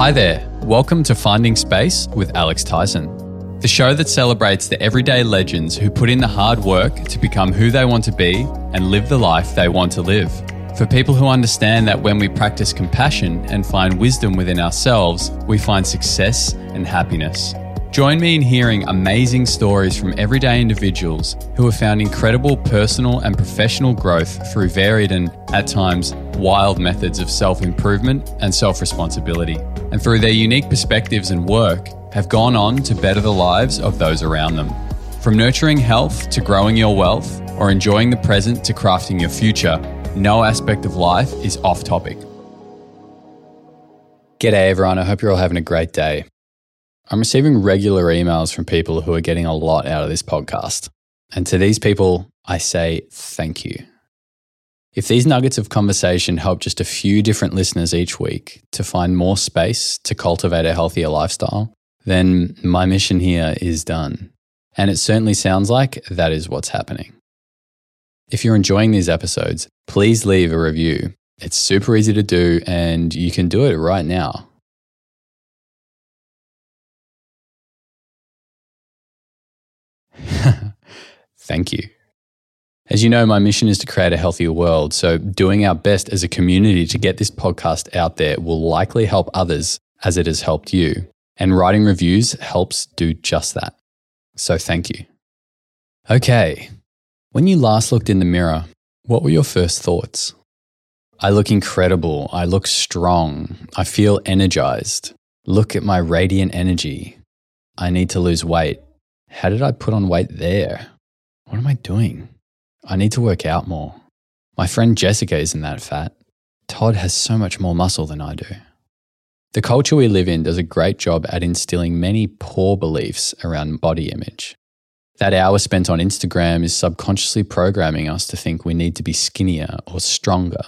Hi there. Welcome to Finding Space with Alex Tyson, the show that celebrates the everyday legends who put in the hard work to become who they want to be and live the life they want to live. For people who understand that when we practice compassion and find wisdom within ourselves, we find success and happiness. Join me in hearing amazing stories from everyday individuals who have found incredible personal and professional growth through varied and, at times, wild methods of self improvement and self responsibility, and through their unique perspectives and work, have gone on to better the lives of those around them. From nurturing health to growing your wealth, or enjoying the present to crafting your future, no aspect of life is off topic. G'day, everyone. I hope you're all having a great day. I'm receiving regular emails from people who are getting a lot out of this podcast. And to these people, I say thank you. If these nuggets of conversation help just a few different listeners each week to find more space to cultivate a healthier lifestyle, then my mission here is done. And it certainly sounds like that is what's happening. If you're enjoying these episodes, please leave a review. It's super easy to do, and you can do it right now. Thank you. As you know, my mission is to create a healthier world. So, doing our best as a community to get this podcast out there will likely help others as it has helped you. And writing reviews helps do just that. So, thank you. Okay. When you last looked in the mirror, what were your first thoughts? I look incredible. I look strong. I feel energized. Look at my radiant energy. I need to lose weight. How did I put on weight there? What am I doing? I need to work out more. My friend Jessica isn't that fat. Todd has so much more muscle than I do. The culture we live in does a great job at instilling many poor beliefs around body image. That hour spent on Instagram is subconsciously programming us to think we need to be skinnier or stronger.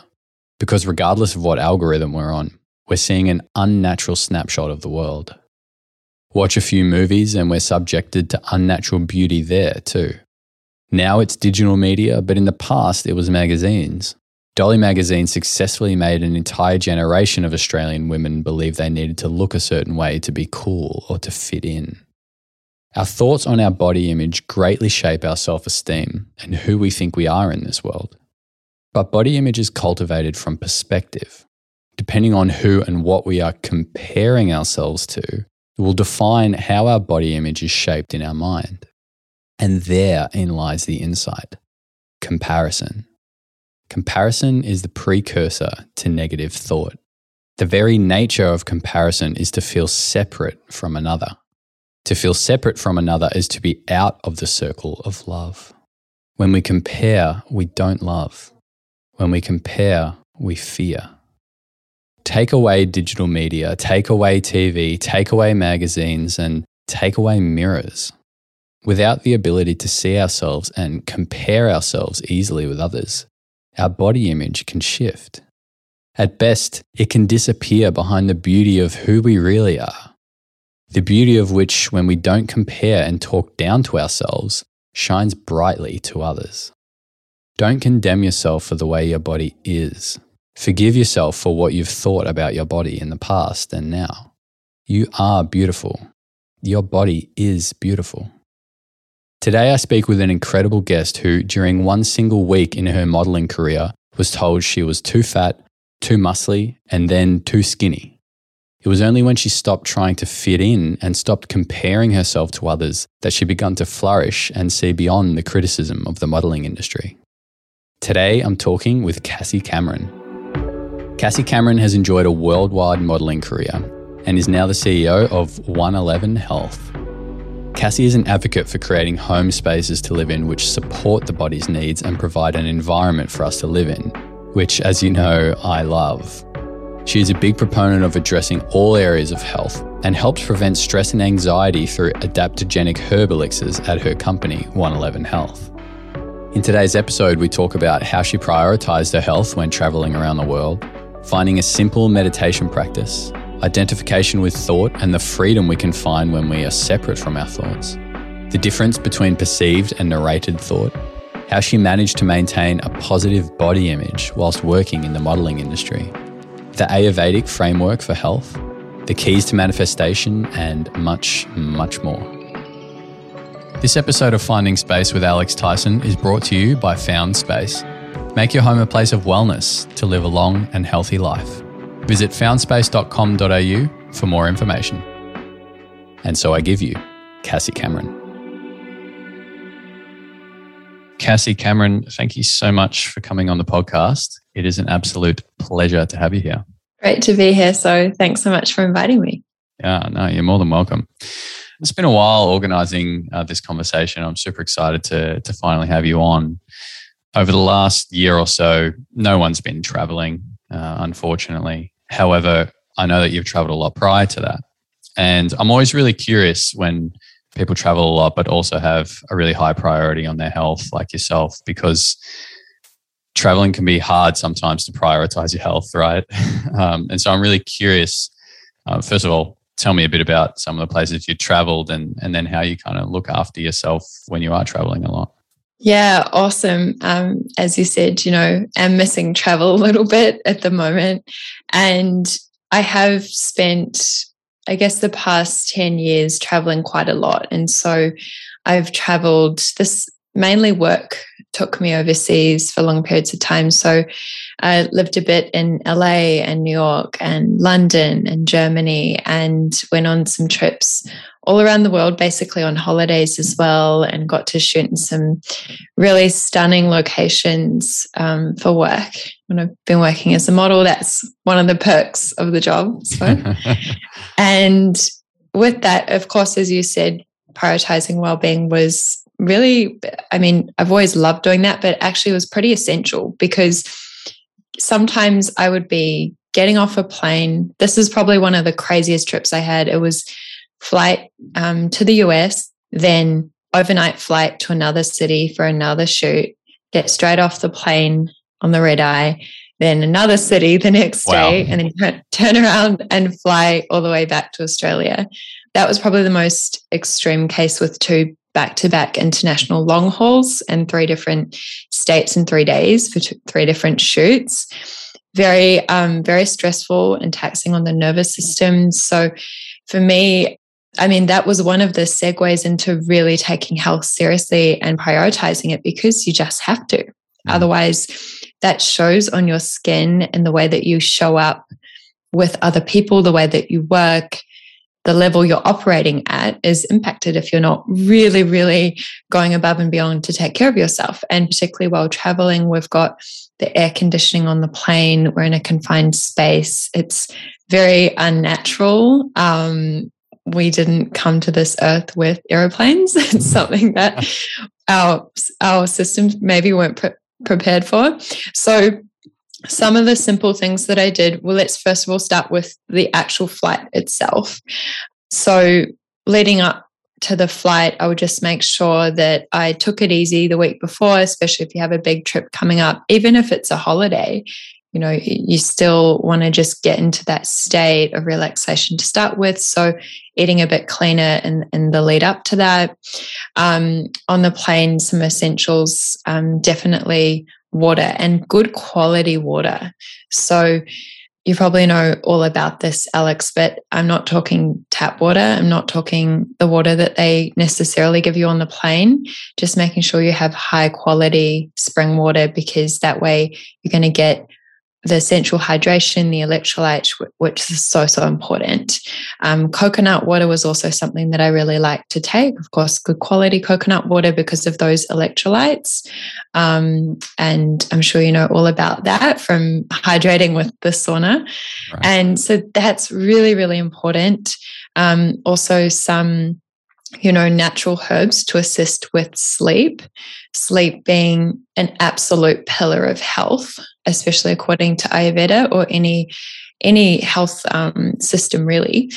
Because regardless of what algorithm we're on, we're seeing an unnatural snapshot of the world. Watch a few movies and we're subjected to unnatural beauty there too. Now it's digital media, but in the past it was magazines. Dolly magazine successfully made an entire generation of Australian women believe they needed to look a certain way to be cool or to fit in. Our thoughts on our body image greatly shape our self esteem and who we think we are in this world. But body image is cultivated from perspective. Depending on who and what we are comparing ourselves to, will define how our body image is shaped in our mind. And therein lies the insight comparison. Comparison is the precursor to negative thought. The very nature of comparison is to feel separate from another. To feel separate from another is to be out of the circle of love. When we compare, we don't love. When we compare, we fear take away digital media, take away TV, take away magazines, and take away mirrors. Without the ability to see ourselves and compare ourselves easily with others, our body image can shift. At best, it can disappear behind the beauty of who we really are. The beauty of which, when we don't compare and talk down to ourselves, shines brightly to others. Don't condemn yourself for the way your body is. Forgive yourself for what you've thought about your body in the past and now. You are beautiful. Your body is beautiful. Today, I speak with an incredible guest who, during one single week in her modeling career, was told she was too fat, too muscly, and then too skinny. It was only when she stopped trying to fit in and stopped comparing herself to others that she began to flourish and see beyond the criticism of the modeling industry. Today, I'm talking with Cassie Cameron. Cassie Cameron has enjoyed a worldwide modelling career and is now the CEO of 111 Health. Cassie is an advocate for creating home spaces to live in which support the body's needs and provide an environment for us to live in, which, as you know, I love. She is a big proponent of addressing all areas of health and helps prevent stress and anxiety through adaptogenic herb elixirs at her company, 111 Health. In today's episode, we talk about how she prioritized her health when traveling around the world, finding a simple meditation practice, identification with thought, and the freedom we can find when we are separate from our thoughts, the difference between perceived and narrated thought, how she managed to maintain a positive body image whilst working in the modelling industry, the Ayurvedic framework for health, the keys to manifestation, and much, much more. This episode of Finding Space with Alex Tyson is brought to you by Found Space. Make your home a place of wellness to live a long and healthy life. Visit foundspace.com.au for more information. And so I give you Cassie Cameron. Cassie Cameron, thank you so much for coming on the podcast. It is an absolute pleasure to have you here. Great to be here. So thanks so much for inviting me. Yeah, no, you're more than welcome. It's been a while organizing uh, this conversation. I'm super excited to, to finally have you on. Over the last year or so, no one's been traveling, uh, unfortunately. However, I know that you've traveled a lot prior to that. And I'm always really curious when people travel a lot, but also have a really high priority on their health, like yourself, because traveling can be hard sometimes to prioritize your health, right? Um, and so I'm really curious. Uh, first of all, tell me a bit about some of the places you traveled and, and then how you kind of look after yourself when you are traveling a lot. Yeah, awesome. Um, as you said, you know, I'm missing travel a little bit at the moment. And I have spent I guess the past 10 years traveling quite a lot. And so I've traveled this mainly work took me overseas for long periods of time. So I lived a bit in LA and New York and London and Germany and went on some trips all around the world, basically on holidays as well, and got to shoot in some really stunning locations um, for work. When I've been working as a model, that's one of the perks of the job. So. and with that, of course, as you said, prioritizing well-being was really, I mean, I've always loved doing that, but actually was pretty essential because sometimes I would be getting off a plane. This is probably one of the craziest trips I had. It was flight um, to the US, then overnight flight to another city for another shoot, get straight off the plane on the red eye, then another city the next wow. day, and then turn around and fly all the way back to Australia. That was probably the most extreme case with two back to back international long hauls and three different states in three days for two, three different shoots. Very, um, very stressful and taxing on the nervous system. So for me, I mean, that was one of the segues into really taking health seriously and prioritizing it because you just have to. Mm. Otherwise, that shows on your skin and the way that you show up with other people, the way that you work, the level you're operating at is impacted if you're not really, really going above and beyond to take care of yourself. And particularly while traveling, we've got the air conditioning on the plane, we're in a confined space. It's very unnatural. Um, we didn't come to this earth with aeroplanes. it's mm-hmm. something that our our systems maybe weren't pre- prepared for. So some of the simple things that I did, well, let's first of all start with the actual flight itself. So leading up to the flight, I would just make sure that I took it easy the week before, especially if you have a big trip coming up, even if it's a holiday you know you still want to just get into that state of relaxation to start with. So eating a bit cleaner in, in the lead up to that. Um, on the plane some essentials um, definitely water and good quality water. So you probably know all about this alex but i'm not talking tap water. I'm not talking the water that they necessarily give you on the plane just making sure you have high quality spring water because that way you're going to get the essential hydration, the electrolytes, which is so, so important. Um, coconut water was also something that I really like to take. Of course, good quality coconut water because of those electrolytes. Um, and I'm sure you know all about that from hydrating with the sauna. Right. And so that's really, really important. Um, also, some you know, natural herbs to assist with sleep, sleep being an absolute pillar of health especially according to Ayurveda or any any health um, system really.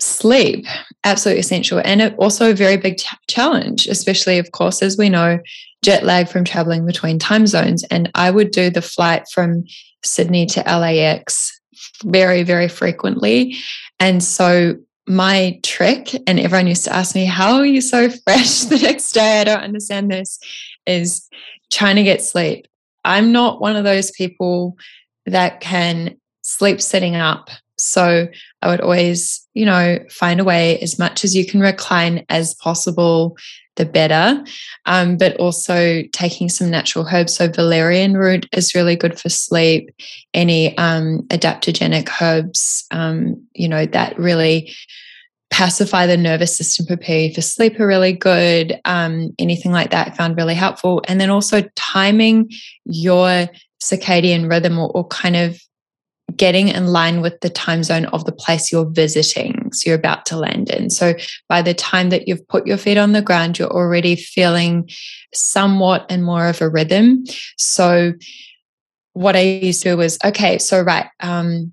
Sleep, absolutely essential, and also a very big challenge, especially, of course, as we know, jet lag from traveling between time zones. And I would do the flight from Sydney to LAX very, very frequently. And so my trick, and everyone used to ask me, How are you so fresh the next day? I don't understand this, is trying to get sleep. I'm not one of those people that can sleep sitting up. So I would always, you know, find a way as much as you can recline as possible, the better. Um, but also taking some natural herbs. So valerian root is really good for sleep. Any um, adaptogenic herbs, um, you know, that really pacify the nervous system, prepare you for sleep are really good. Um, anything like that found really helpful. And then also timing your circadian rhythm or, or kind of getting in line with the time zone of the place you're visiting. So you're about to land in. So by the time that you've put your feet on the ground, you're already feeling somewhat and more of a rhythm. So what I used to do was okay, so right, um,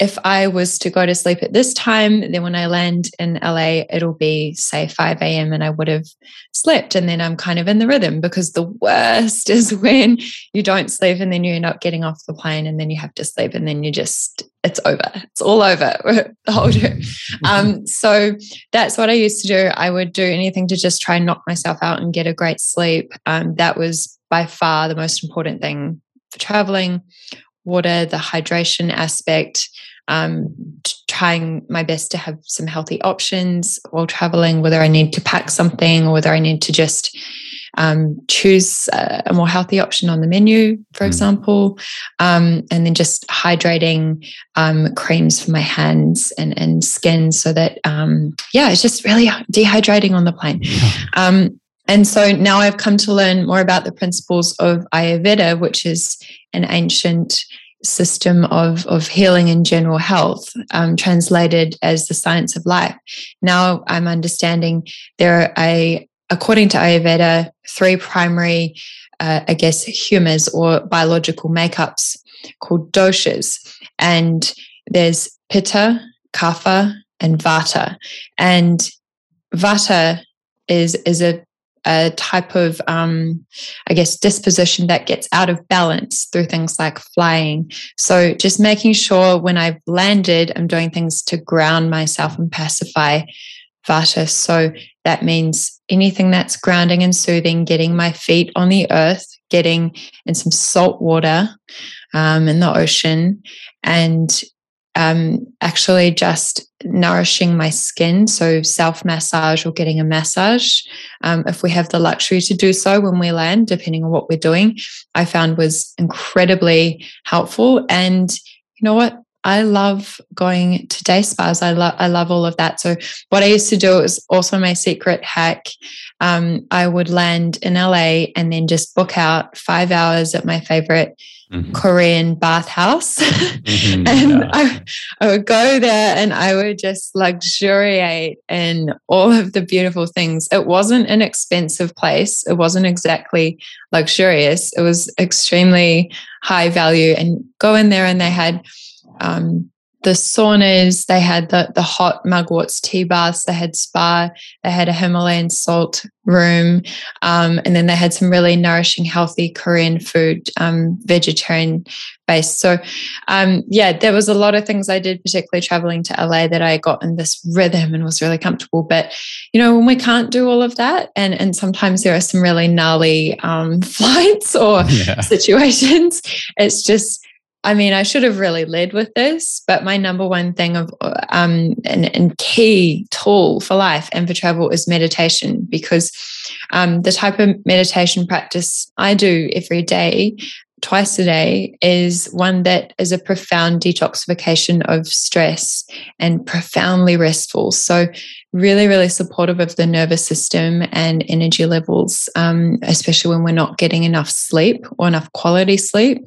if I was to go to sleep at this time, then when I land in LA, it'll be, say, 5 a.m. and I would have slept. And then I'm kind of in the rhythm because the worst is when you don't sleep and then you end up getting off the plane and then you have to sleep and then you just, it's over. It's all over the whole. Um, so that's what I used to do. I would do anything to just try and knock myself out and get a great sleep. Um, that was by far the most important thing for traveling water, the hydration aspect, um, trying my best to have some healthy options while traveling, whether I need to pack something or whether I need to just um, choose a, more healthy option on the menu, for mm. example, um, and then just hydrating um, creams for my hands and, and skin so that, um, yeah, it's just really dehydrating on the plane. Um, and so now I've come to learn more about the principles of Ayurveda, which is an ancient system of, of healing and general health, um, translated as the science of life. Now I'm understanding there are a, according to Ayurveda, three primary, uh, I guess, humors or biological makeups called doshas. And there's pitta, kapha, and vata. And vata is, is a a type of, um, I guess, disposition that gets out of balance through things like flying. So just making sure when I've landed, I'm doing things to ground myself and pacify Vata. So that means anything that's grounding and soothing, getting my feet on the earth, getting in some salt water um, in the ocean, and um, actually just nourishing my skin. So, self massage or getting a massage, um, if we have the luxury to do so when we land, depending on what we're doing, I found was incredibly helpful. And you know what? I love going to day spas. I love I love all of that. So what I used to do is also my secret hack. Um, I would land in LA and then just book out five hours at my favorite mm-hmm. Korean bathhouse. Mm-hmm, and yeah. I, I would go there and I would just luxuriate in all of the beautiful things. It wasn't an expensive place, it wasn't exactly luxurious, it was extremely high value. And go in there and they had um, the saunas, they had the, the hot mugworts tea baths, they had spa, they had a Himalayan salt room, um, and then they had some really nourishing, healthy Korean food, um, vegetarian based. So, um, yeah, there was a lot of things I did, particularly traveling to LA, that I got in this rhythm and was really comfortable. But you know, when we can't do all of that, and and sometimes there are some really gnarly um, flights or yeah. situations, it's just I mean, I should have really led with this, but my number one thing of um, and, and key tool for life and for travel is meditation because um, the type of meditation practice I do every day twice a day is one that is a profound detoxification of stress and profoundly restful. So, really, really supportive of the nervous system and energy levels, um, especially when we're not getting enough sleep or enough quality sleep.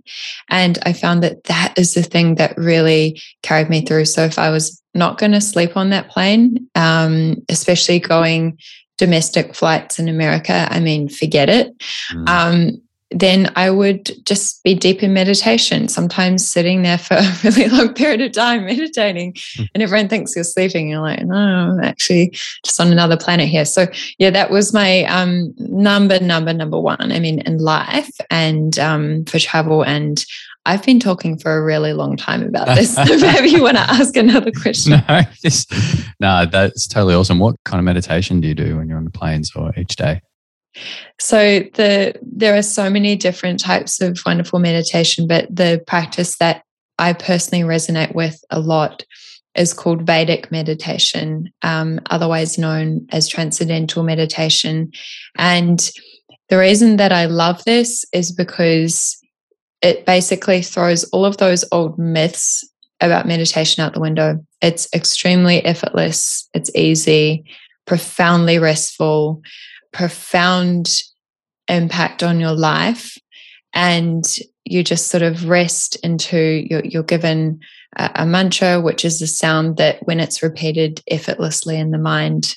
And I found that that is the thing that really carried me through. So, if I was not going to sleep on that plane, um, especially going domestic flights in America, I mean, forget it. Mm. Um, then I would just be deep in meditation, sometimes sitting there for a really long period of time meditating. Hmm. And everyone thinks you're sleeping. You're like, no, I'm actually just on another planet here. So, yeah, that was my um, number, number, number one. I mean, in life and um, for travel. And I've been talking for a really long time about this. so maybe you want to ask another question. No, just, no, that's totally awesome. What kind of meditation do you do when you're on the planes or each day? So the there are so many different types of wonderful meditation, but the practice that I personally resonate with a lot is called Vedic meditation, um, otherwise known as transcendental meditation. And the reason that I love this is because it basically throws all of those old myths about meditation out the window. It's extremely effortless, it's easy, profoundly restful, profound impact on your life. And you just sort of rest into you're, you're given a, a mantra, which is a sound that, when it's repeated effortlessly in the mind,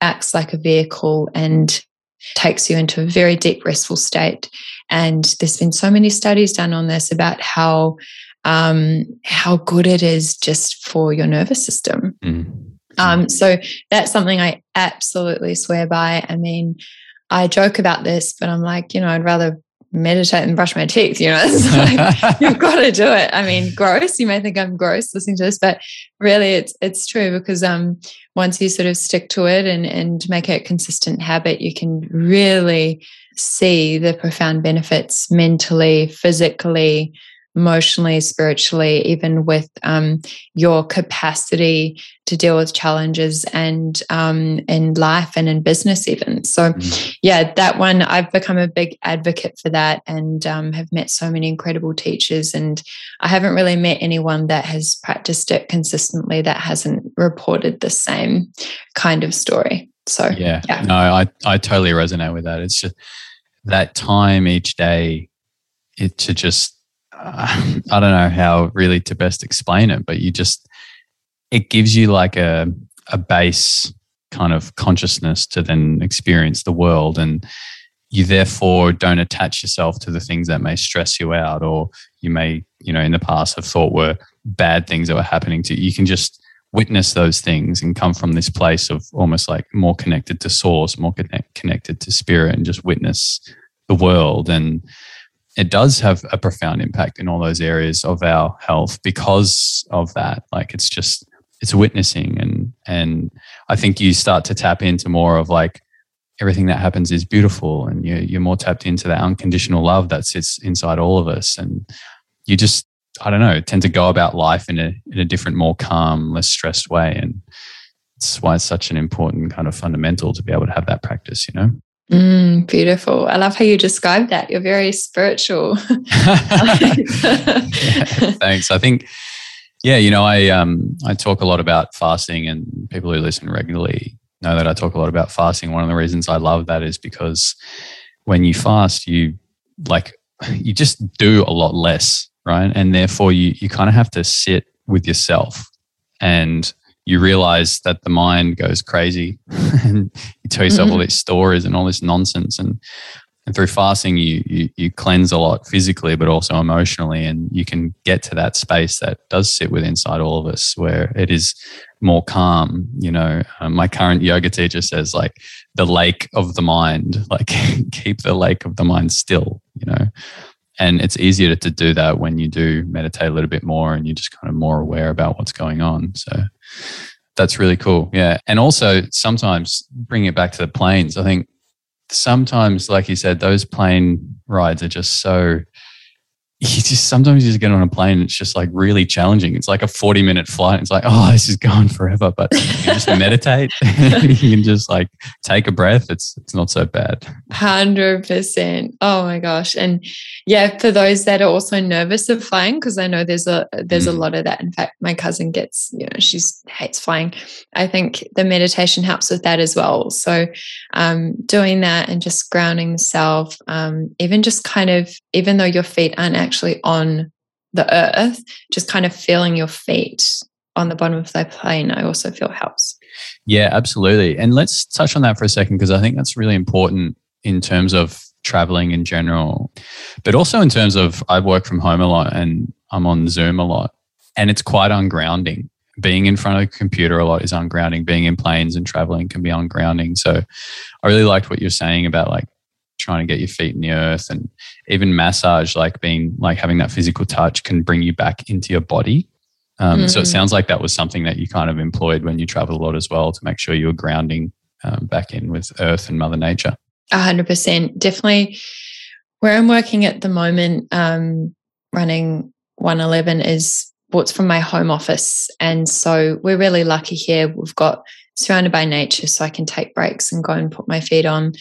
acts like a vehicle and takes you into a very deep restful state. And there's been so many studies done on this about how um, how good it is just for your nervous system. Mm. Um, so that's something I absolutely swear by. I mean, I joke about this, but I'm like, you know, I'd rather meditate and brush my teeth. You know, it's like you've got to do it. I mean, gross. You may think I'm gross listening to this, but really, it's it's true because um, once you sort of stick to it and and make it a consistent habit, you can really see the profound benefits mentally, physically, emotionally, spiritually, even with um, your capacity to deal with challenges and um, in life and in business, even. So, mm. yeah, that one I've become a big advocate for that, and um, have met so many incredible teachers. And I haven't really met anyone that has practiced it consistently that hasn't reported the same kind of story. So, yeah, yeah. no, I I totally resonate with that. It's just that time each day it to just I don't know how really to best explain it, but you just it gives you like a a base kind of consciousness to then experience the world. And you therefore don't attach yourself to the things that may stress you out or you may you know in the past have thought were bad things that were happening to you. You can just witness those things and come from this place of almost like more connected to source more connect, connected to spirit and just witness the world. And it does have a profound impact in all those areas of our health because of that. Like it's just it's witnessing and and I think you start to tap into more of like everything that happens is beautiful and you're, you're more tapped into that unconditional love that sits inside all of us. And you just I don't know tend to go about life in a in a different more calm less stressed way. And it's why it's such an important kind of fundamental to be able to have that practice you know Mm, beautiful. I love how you describe that. You're very spiritual. yeah, thanks. I think, yeah, you know, I um I talk a lot about fasting, and people who listen regularly know that I talk a lot about fasting. One of the reasons I love that is because when you fast, you like you just do a lot less, right? And therefore, you you kind of have to sit with yourself and you realize that the mind goes crazy and you tell yourself mm-hmm. all these stories and all this nonsense. And and through fasting you, you you cleanse a lot physically but also emotionally. And you can get to that space that does sit with inside all of us where it is more calm you know. Um, my current yoga teacher says like the lake of the mind like keep the lake of the mind still you know and it's easier to do that when you do meditate a little bit more and you're just kind of more aware about what's going on so that's really cool. Yeah. And also sometimes bringing it back to the planes. I think sometimes, like you said, those plane rides are just so you just sometimes you just get on a plane and it's just like really challenging. It's like a 40 minute flight. It's like, oh, this is going forever. But you just meditate. you can just like take a breath. It's it's not so bad. Hundred percent. Oh my gosh. And yeah, for those that are also nervous of flying, because I know there's a there's mm. a lot of that. In fact, my cousin gets, you know, she's hates flying. I think the meditation helps with that as well. So um doing that and just grounding self, um, even just kind of even though your feet aren't actually actually on the earth, just kind of feeling your feet on the bottom of the plane, I also feel helps. Yeah, absolutely. And let's touch on that for a second because I think that's really important in terms of traveling in general, but also in terms of I work from home a lot and I'm on Zoom a lot, and it's quite ungrounding. Being in front of a computer a lot is ungrounding. Being in planes and traveling can be ungrounding. So I really liked what you're saying about like trying to get your feet in the earth and even massage like being like having that physical touch can bring you back into your body um, mm-hmm. so it mm. sounds like that was something that you kind of employed when you travel a lot as well to make sure you were grounding um, back in with earth and mother nature A 100% definitely where i'm working at the moment um, running 111 is what's from my home office. And so we're really lucky here. We've got surrounded by nature, so I can take breaks and go and put my feet on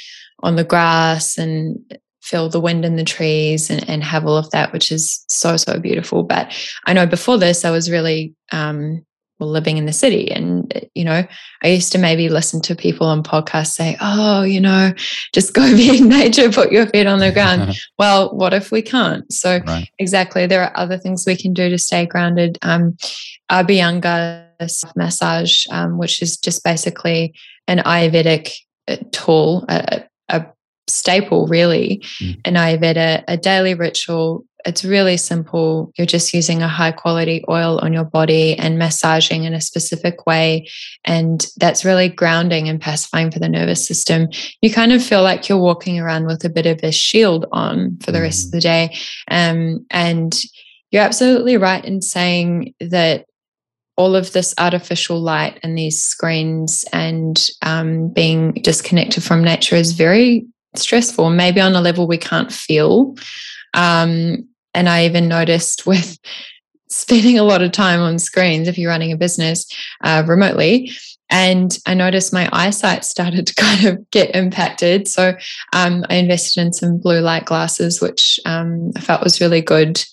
on the grass and feel the wind in the trees and, and have all of that, which is so, so beautiful. But I know before this, I was really um, well, living in the city. And, you know, I used to maybe listen to people on podcasts say, oh, you know, just go be in nature, put your feet on the ground. well, what if we can't? So, right. exactly, there are other things we can do to stay grounded. Um, Abhyanga massage, um, which is just basically an Ayurvedic uh, tool, a, a staple really mm. in Ayurveda, a daily ritual. It's really simple. You're just using a high quality oil on your body and massaging in a specific way. And that's really grounding and pacifying for the nervous system. You kind of feel like you're walking around with a bit of a shield on for the mm. rest of the day. Um, and you're absolutely right in saying that all of this artificial light and these screens and um, being disconnected from nature is very stressful, maybe on a level we can't feel. Um, and I even noticed with spending a lot of time on screens, if you're running a business uh, remotely, and I noticed my eyesight started to kind of get impacted. So um, I invested in some blue light glasses, which um, I felt was really good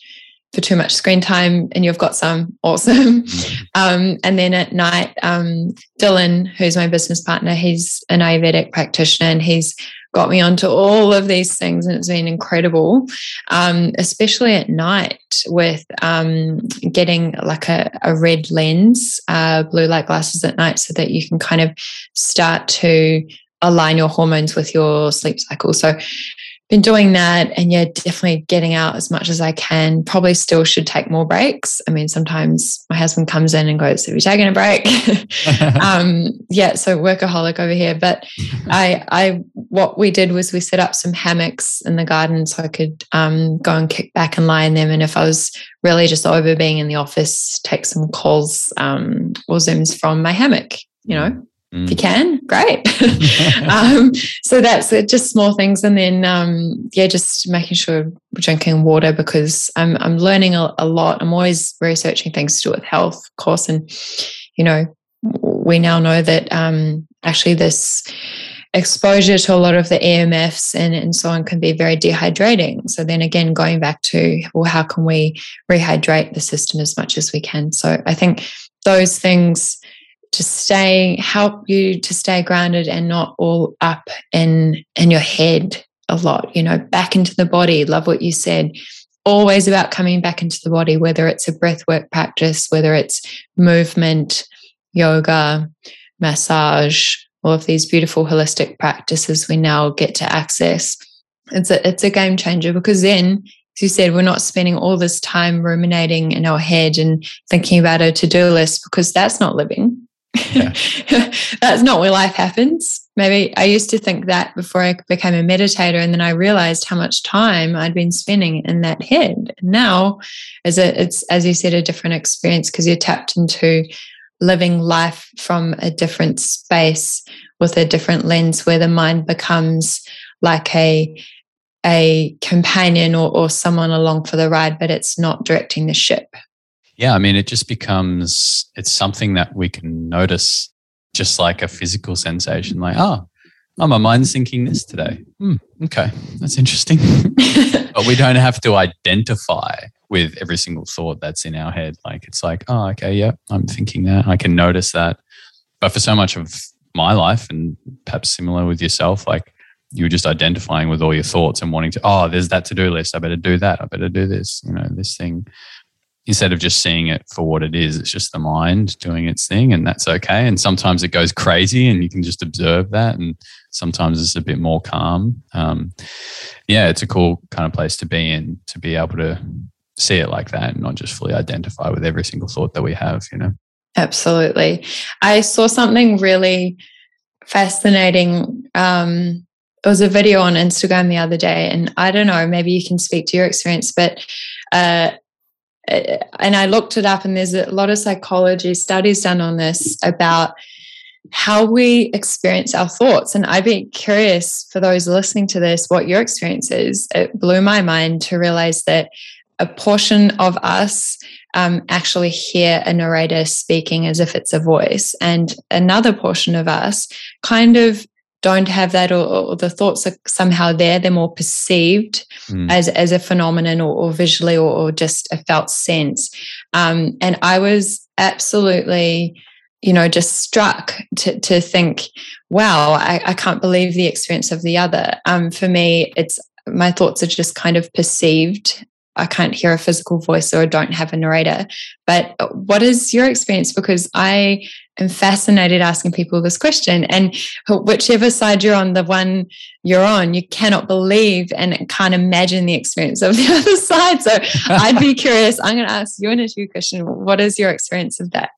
for too much screen time and you've got some awesome mm-hmm. um, and then at night um, dylan who's my business partner he's an ayurvedic practitioner and he's got me onto all of these things and it's been incredible um, especially at night with um, getting like a, a red lens uh, blue light glasses at night so that you can kind of start to align your hormones with your sleep cycle. So been doing that and yeah definitely getting out as much as i can. Probably still should take more breaks. I mean sometimes my husband comes in and goes have you taken a break? Um, yeah so workaholic over here. But i i what we did was we set up some hammocks in the garden so i could um, go and kick back and lie in them. And if i was really just over being in the office take some calls um, or zooms from my hammock you know Mm. If you can, great. um, so that's it, just small things, and then um, yeah, just making sure we're drinking water because I'm I'm learning a, a, lot. I'm always researching things to do with health, of course, and you know we now know that um, actually this exposure to a lot of the EMFs and, and so on can be very dehydrating. So then again, going back to well, how can we rehydrate the system as much as we can? So I think those things to stay help you to stay grounded and not all up in in your head a lot you know back into the body. Love what you said. Always about coming back into the body whether it's a breath work practice whether it's movement yoga massage all of these beautiful holistic practices we now get to access. It's a it's a game changer because then as you said, we're not spending all this time ruminating in our head and thinking about a to-do list because that's not living. Yeah. That's not where life happens. Maybe I used to think that before I became a meditator, and then I realized how much time I'd been spending in that head. Now, as a, it's as you said, a different experience because you're tapped into living life from a different space with a different lens, where the mind becomes like a a companion or, or someone along for the ride, but it's not directing the ship. Yeah, I mean, it just becomes it's something that we can notice, just like a physical sensation. Like, oh, oh, my mind's thinking this today. Hmm, okay, that's interesting. but we don't have to identify with every single thought that's in our head. Like, it's like, oh, okay, yeah, I'm thinking that. I can notice that. But for so much of my life, and perhaps similar with yourself, like you were just identifying with all your thoughts and wanting to, oh, there's that to do list. I better do that. I better do this, you know, this thing instead of just seeing it for what it is, it's just the mind doing its thing, and that's okay. And sometimes it goes crazy, and you can just observe that. And sometimes it's a bit more calm. Um, yeah, it's a cool kind of place to be in to be able to see it like that, and not just fully identify with every single thought that we have. You know, absolutely. I saw something really fascinating. Um, it was a video on Instagram the other day, and I don't know, maybe you can speak to your experience, but uh, and I looked it up, and there's a lot of psychology studies done on this about how we experience our thoughts. And I'd be curious for those listening to this what your experience is. It blew my mind to realize that a portion of us um, actually hear a narrator speaking as if it's a voice, and another portion of us kind of don't have that or, or, the thoughts are somehow there they're more perceived mm. as as a phenomenon or, or visually or, or, just a felt sense um, and i was absolutely you know just struck to to think wow I, I can't believe the experience of the other um, for me it's my thoughts are just kind of perceived I can't hear a physical voice or don't have a narrator. But what is your experience? Because I am fascinated asking people this question. And whichever side you're on, the one you're on, you cannot believe and can't imagine the experience of the other side. So I'd be curious. I'm going to ask you an issue question. What is your experience of that?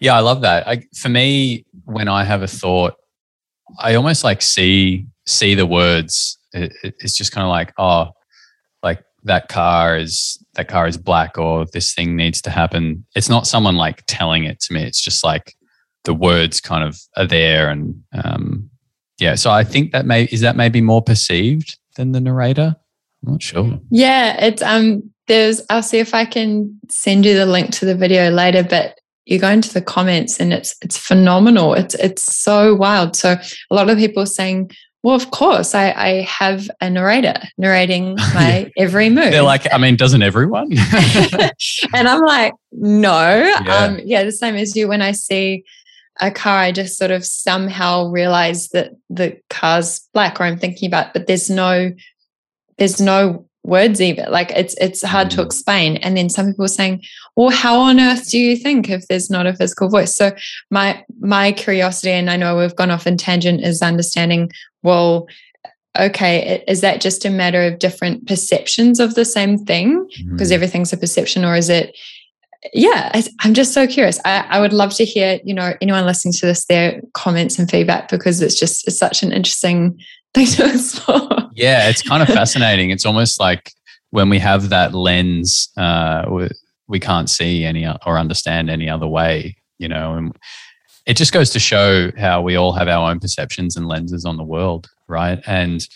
Yeah, I love that. I, for me, when I have a thought, I almost like see see the words. It, it's just kind of like, oh, that car is that car is black or this thing needs to happen. It's not someone like telling it to me. It's just like the words kind of are there and um, yeah. So I think that may is that maybe more perceived than the narrator. I'm not sure. Yeah, it's um there's I'll see if I can send you the link to the video later, but you go into the comments and it's it's phenomenal. It's it's so wild. So a lot of people saying, well, of course, I, I have a narrator narrating my every move. They're like, I mean, doesn't everyone? and I'm like, no. Yeah. Um, yeah, the same as you. When I see a car, I just sort of somehow realize that the car's black, or I'm thinking about, but there's no, there's no words even like it's it's hard to mm. explain and then some people are saying well how on earth do you think if there's not a physical voice so my my curiosity and i know we've gone off in tangent is understanding well okay is that just a matter of different perceptions of the same thing because mm. everything's a perception or is it yeah i'm just so curious I, I would love to hear you know anyone listening to this their comments and feedback because it's just it's such an interesting thing to explore yeah, it's kind of fascinating. It's almost like when we have that lens, uh, we, we can't see any or understand any other way, you know, and it just goes to show how we all have our own perceptions and lenses on the world, right? And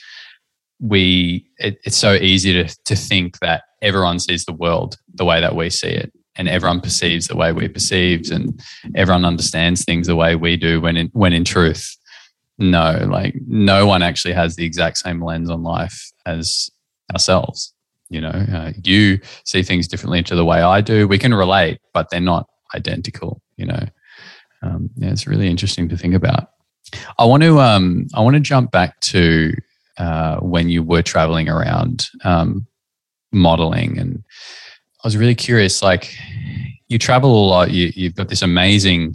we, it, it's so easy to, to think that everyone sees the world the way that we see it and everyone perceives the way we perceive and everyone understands things the way we do when in, when in truth no, like no one actually has the exact same lens on life as ourselves. You know, uh, you see things differently to the way I do. We can relate, but they're not identical. You know, um, yeah, it's really interesting to think about. I want to um, I want to jump back to uh, when you were traveling around um, modeling, and I was really curious. Like, you travel a lot. You, you've got this amazing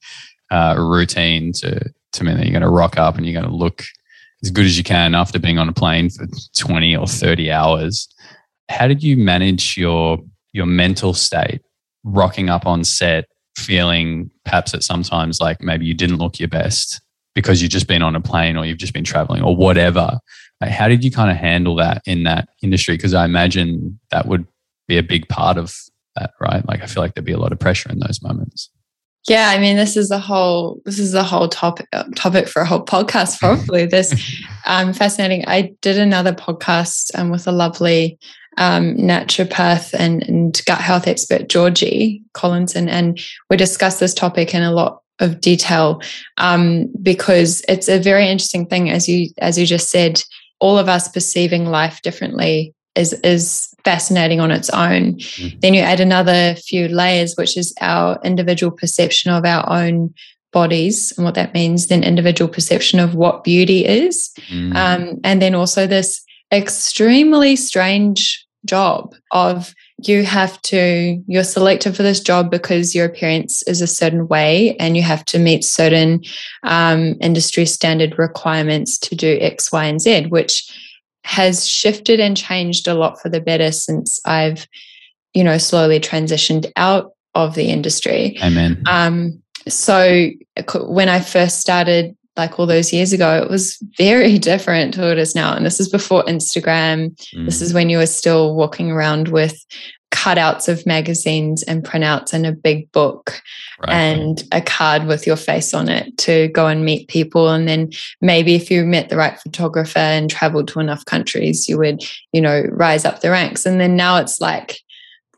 uh, routine to to me that you're going to rock up and you're going to look as good as you can after being on a plane for 20 or 30 hours. How did you manage your your mental state rocking up on set feeling perhaps at sometimes like maybe you didn't look your best because you've just been on a plane or you've just been traveling or whatever. Like how did you kind of handle that in that industry? Because I imagine that would be a big part of that, right? Like I feel like there'd be a lot of pressure in those moments. Yeah, I mean, this is a whole this is a whole topic topic for a whole podcast. Probably this um, fascinating. I did another podcast um, with a lovely um, naturopath and, and gut health expert Georgie Collinson, and we discussed this topic in a lot of detail um, because it's a very interesting thing, as you as you just said. All of us perceiving life differently is is fascinating on its own. Mm-hmm. Then you add another few layers, which is our individual perception of our own bodies and what that means, then individual perception of what beauty is. Mm-hmm. Um, and then also this extremely strange job of you have to you're selected for this job because your appearance is a certain way and you have to meet certain um, industry standard requirements to do x y and z which has shifted and changed a lot for the better since I've, you know, slowly transitioned out of the industry. Amen. Um, so when I first started, like all those years ago, it was very different to what it is now. And this is before Instagram. Mm. This is when you were still walking around with cutouts of magazines and printouts and a big book right. and a card with your face on it to go and meet people and then maybe if you met the right photographer and traveled to enough countries you would you know rise up the ranks and then now it's like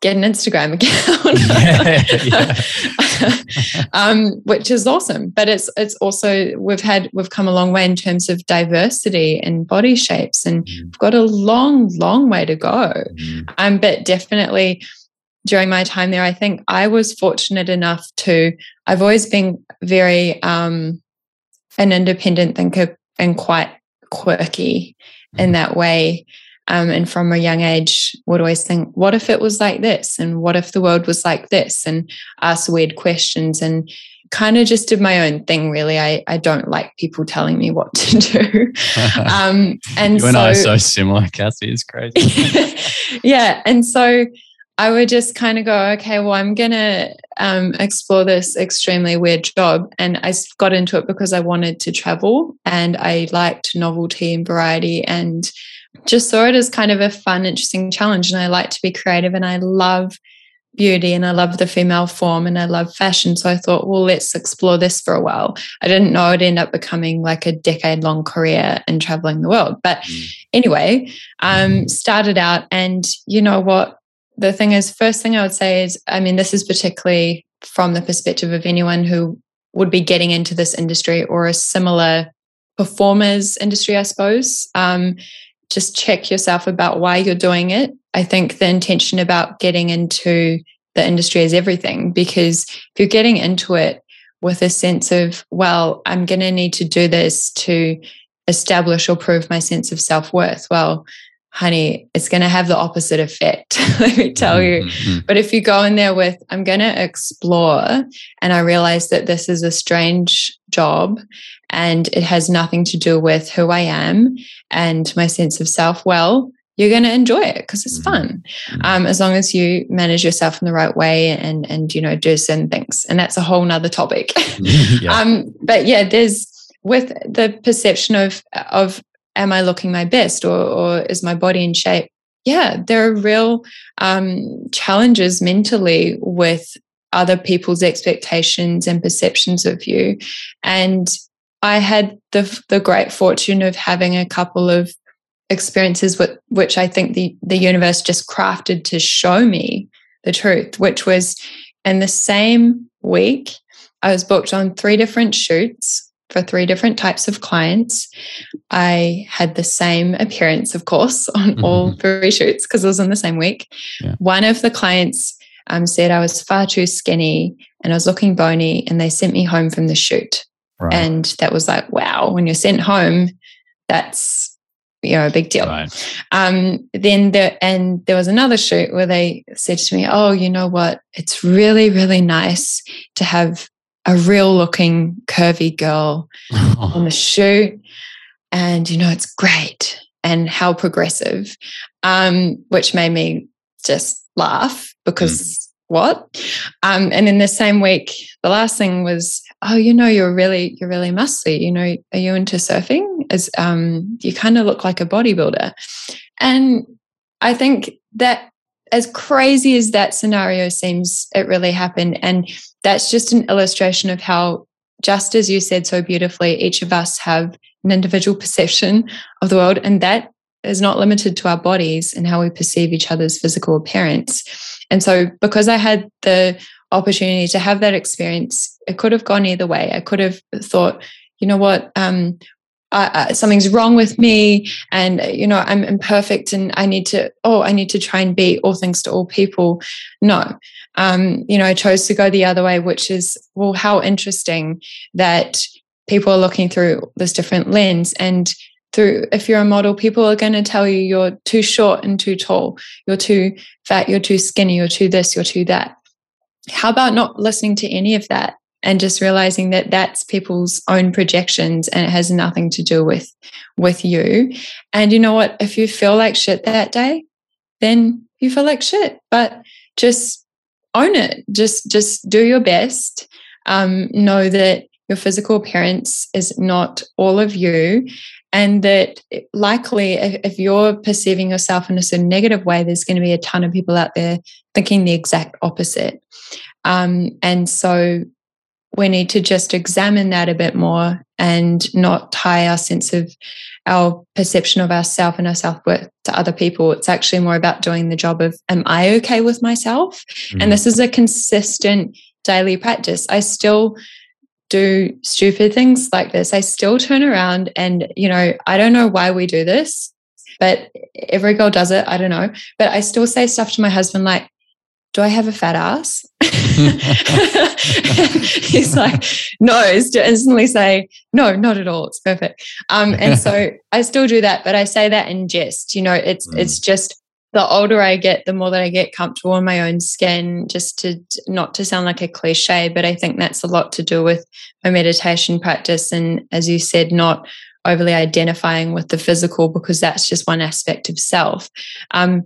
get an Instagram account, um, which is awesome. But it's it's also we've had we've come a long way in terms of diversity and body shapes, and mm. we've got a long, long way to go. Mm. Um, but definitely during my time there, I think I was fortunate enough to. I've always been very um, an independent thinker and quite quirky mm. in that way um, and from a young age would always think what if it was like this? And what if the world was like this? And ask weird questions and kind of just did my own thing really. I, I don't like people telling me what to do. Um, and you so, and i are so similar cassie. It's crazy. Yeah and so i would just kind of go okay well i'm gonna um, explore this extremely weird job. And i got into it because i wanted to travel and i liked novelty and variety and just saw it as kind of a fun, interesting challenge. And I like to be creative and I love beauty and I love the female form and I love fashion. So I thought, well, let's explore this for a while. I didn't know it'd end up becoming like a decade long career in traveling the world. But mm. anyway, um, started out and you know what? The thing is, first thing I would say is, I mean, this is particularly from the perspective of anyone who would be getting into this industry or a similar performers industry, I suppose. Um, just check yourself about why you're doing it. I think the intention about getting into the industry is everything because if you're getting into it with a sense of, well, I'm going to need to do this to establish or prove my sense of self worth, well, honey, it's going to have the opposite effect, let me tell you. Mm-hmm. But if you go in there with, I'm going to explore, and I realize that this is a strange job and it has nothing to do with who I am and my sense of self, well, you're going to enjoy it because it's mm-hmm. fun mm-hmm. um, as long as you manage yourself in the right way and and you know do certain things and that's a whole nother topic yeah. um, but yeah there's with the perception of of am I looking my best or, or is my body in shape? Yeah, there are real um, challenges mentally with other people's expectations and perceptions of you. And I had the, the great fortune of having a couple of experiences with, which I think the, the universe just crafted to show me the truth, which was in the same week, I was booked on three different shoots for three different types of clients. I had the same appearance, of course, on mm-hmm. all three shoots because it was in the same week. Yeah. One of the clients um, said I was far too skinny and I was looking bony, and they sent me home from the shoot. Right. And that was like, wow, when you're sent home, that's you know a big deal. Right. Um, then there and there was another shoot where they said to me, "Oh, you know what? It's really really nice to have a real looking curvy girl on the shoot. And, you know, it's great and how progressive, um, which made me just laugh because mm. what? Um, and in the same week, the last thing was, oh, you know, you're really, you're really muscly. You know, are you into surfing? As um, you kind of look like a bodybuilder. And I think that as crazy as that scenario seems, it really happened. And that's just an illustration of how, just as you said so beautifully, each of us have an individual perception of the world. And that is not limited to our bodies and how we perceive each other's physical appearance. And so, because I had the opportunity to have that experience, it could have gone either way. I could have thought, you know what, um, uh, something's wrong with me and you know i'm imperfect and i need to oh i need to try and be all things to all people. No. Um, you know i chose to go the other way which is well how interesting that people are looking through this different lens. And through if you're a model people are going to tell you you're too short and too tall. You're too fat. You're too skinny. You're too this. You're too that how about not listening to any of that and just realizing that that's people's own projections and it has nothing to do with with you? And you know what? If you feel like shit that day then you feel like shit but just own it. Just just do your best. Um, know that your physical appearance is not all of you and that likely if, if you're perceiving yourself in a certain negative way there's going to be a ton of people out there thinking the exact opposite. Um, and so we need to just examine that a bit more and not tie our sense of our perception of ourself and our self-worth to other people. It's actually more about doing the job of am i okay with myself? Mm-hmm. and this is a consistent daily practice. I still do stupid things like this i still turn around and you know i don't know why we do this but every girl does it i don't know but i still say stuff to my husband like do I have a fat ass? he's like, no, it's to instantly say, no, not at all. It's perfect. Um, and so I still do that, but I say that in jest. You know, it's mm. it's just the older I get, the more that I get comfortable in my own skin, just to not to sound like a cliche, but I think that's a lot to do with my meditation practice. And as you said, not overly identifying with the physical because that's just one aspect of self. Um,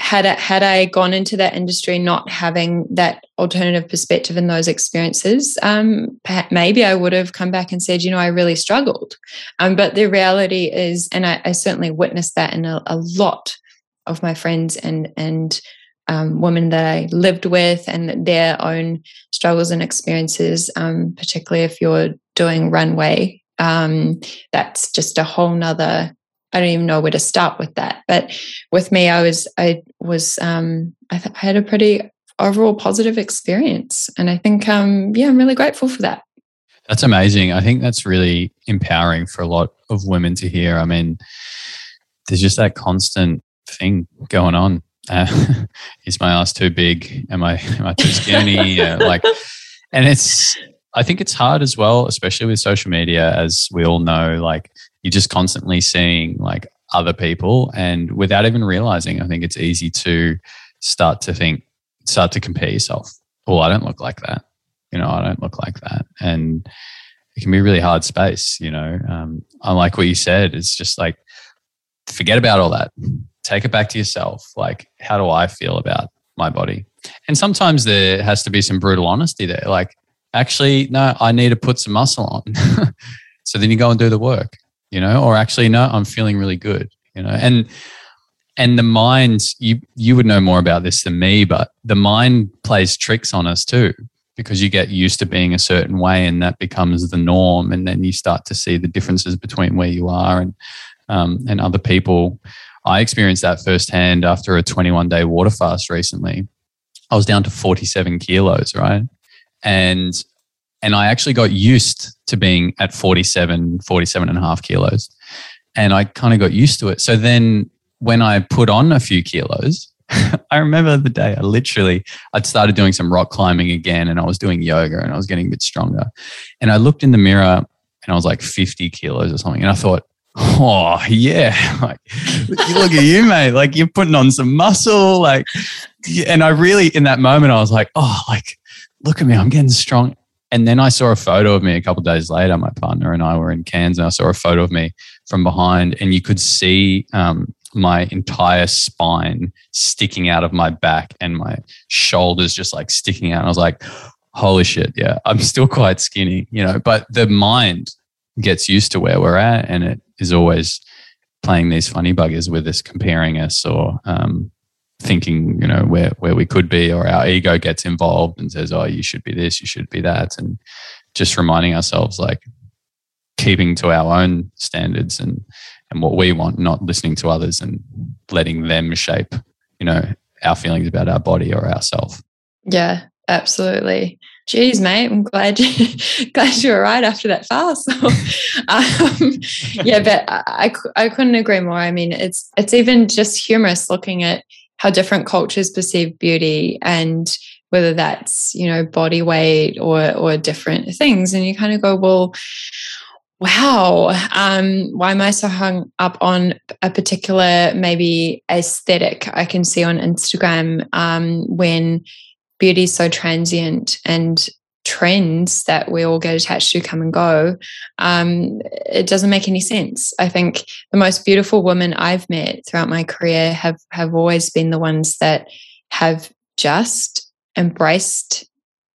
had I, had I gone into that industry not having that alternative perspective and those experiences, um, maybe I would have come back and said, you know, I really struggled. Um, but the reality is, and I, I certainly witnessed that in a, a, lot of my friends and and um, women that I lived with, and their own struggles and experiences, um, particularly if you're doing runway. Um, that's just a whole nother I don't even know where to start with that. But with me, I was I was um, I, th- I had a pretty overall positive experience, and I think um, yeah, I'm really grateful for that. That's amazing. I think that's really empowering for a lot of women to hear. I mean, there's just that constant thing going on. Uh, is my ass too big? Am I am I too skinny? uh, like, and it's I think it's hard as well, especially with social media, as we all know. Like, you're just constantly seeing like other people and without even realizing i think it's easy to start to think start to compare yourself well i don't look like that you know i don't look like that and it can be a really hard space you know um, unlike what you said it's just like forget about all that take it back to yourself. Like how do i feel about my body? And sometimes there has to be some brutal honesty there. Like actually no i need to put some muscle on. So then you go and do the work you know, or actually, no, I'm feeling really good, you know, and and the mind, you you would know more about this than me, but the mind plays tricks on us too because you get used to being a certain way and that becomes the norm. And then you start to see the differences between where you are and um, and other people i experienced that firsthand after a 21 day water fast recently i was down to 47 kilos right and and I actually got used to being at 47, 47 and a half kilos. And I kind of got used to it. So then when I put on a few kilos, I remember the day I literally I'd started doing some rock climbing again and I was doing yoga and I was getting a bit stronger. And I looked in the mirror and I was like 50 kilos or something. And I thought, oh yeah, like look at you, mate. Like you're putting on some muscle. Like and I really in that moment I was like, oh, like look at me, I'm getting strong. And then I saw a photo of me a couple days later. My partner and I were in Cairns, and I saw a photo of me from behind, and you could see um, my entire spine sticking out of my back and my shoulders just like sticking out. And I was like, holy shit, yeah, I'm still quite skinny, you know, but the mind gets used to where we're at and it is always playing these funny buggers with us, comparing us or um, thinking, you know, where where we could be, or our ego gets involved and says, "Oh, you should be this, you should be that," and just reminding ourselves, like, keeping to our own standards and and what we want, not listening to others and letting them shape, you know, our feelings about our body or ourself. Yeah, absolutely. Geez, mate, I'm glad you, glad you were right after that fast. um, yeah, but I, I couldn't agree more. I mean, it's it's even just humorous looking at how different cultures perceive beauty and whether that's you know body weight or or different things and you kind of go well wow um, why am i so hung up on a particular maybe aesthetic i can see on instagram um, when beauty is so transient and trends that we all get attached to come and go, um, it doesn't make any sense. I think the most beautiful women I've met throughout my career have have always been the ones that have just embraced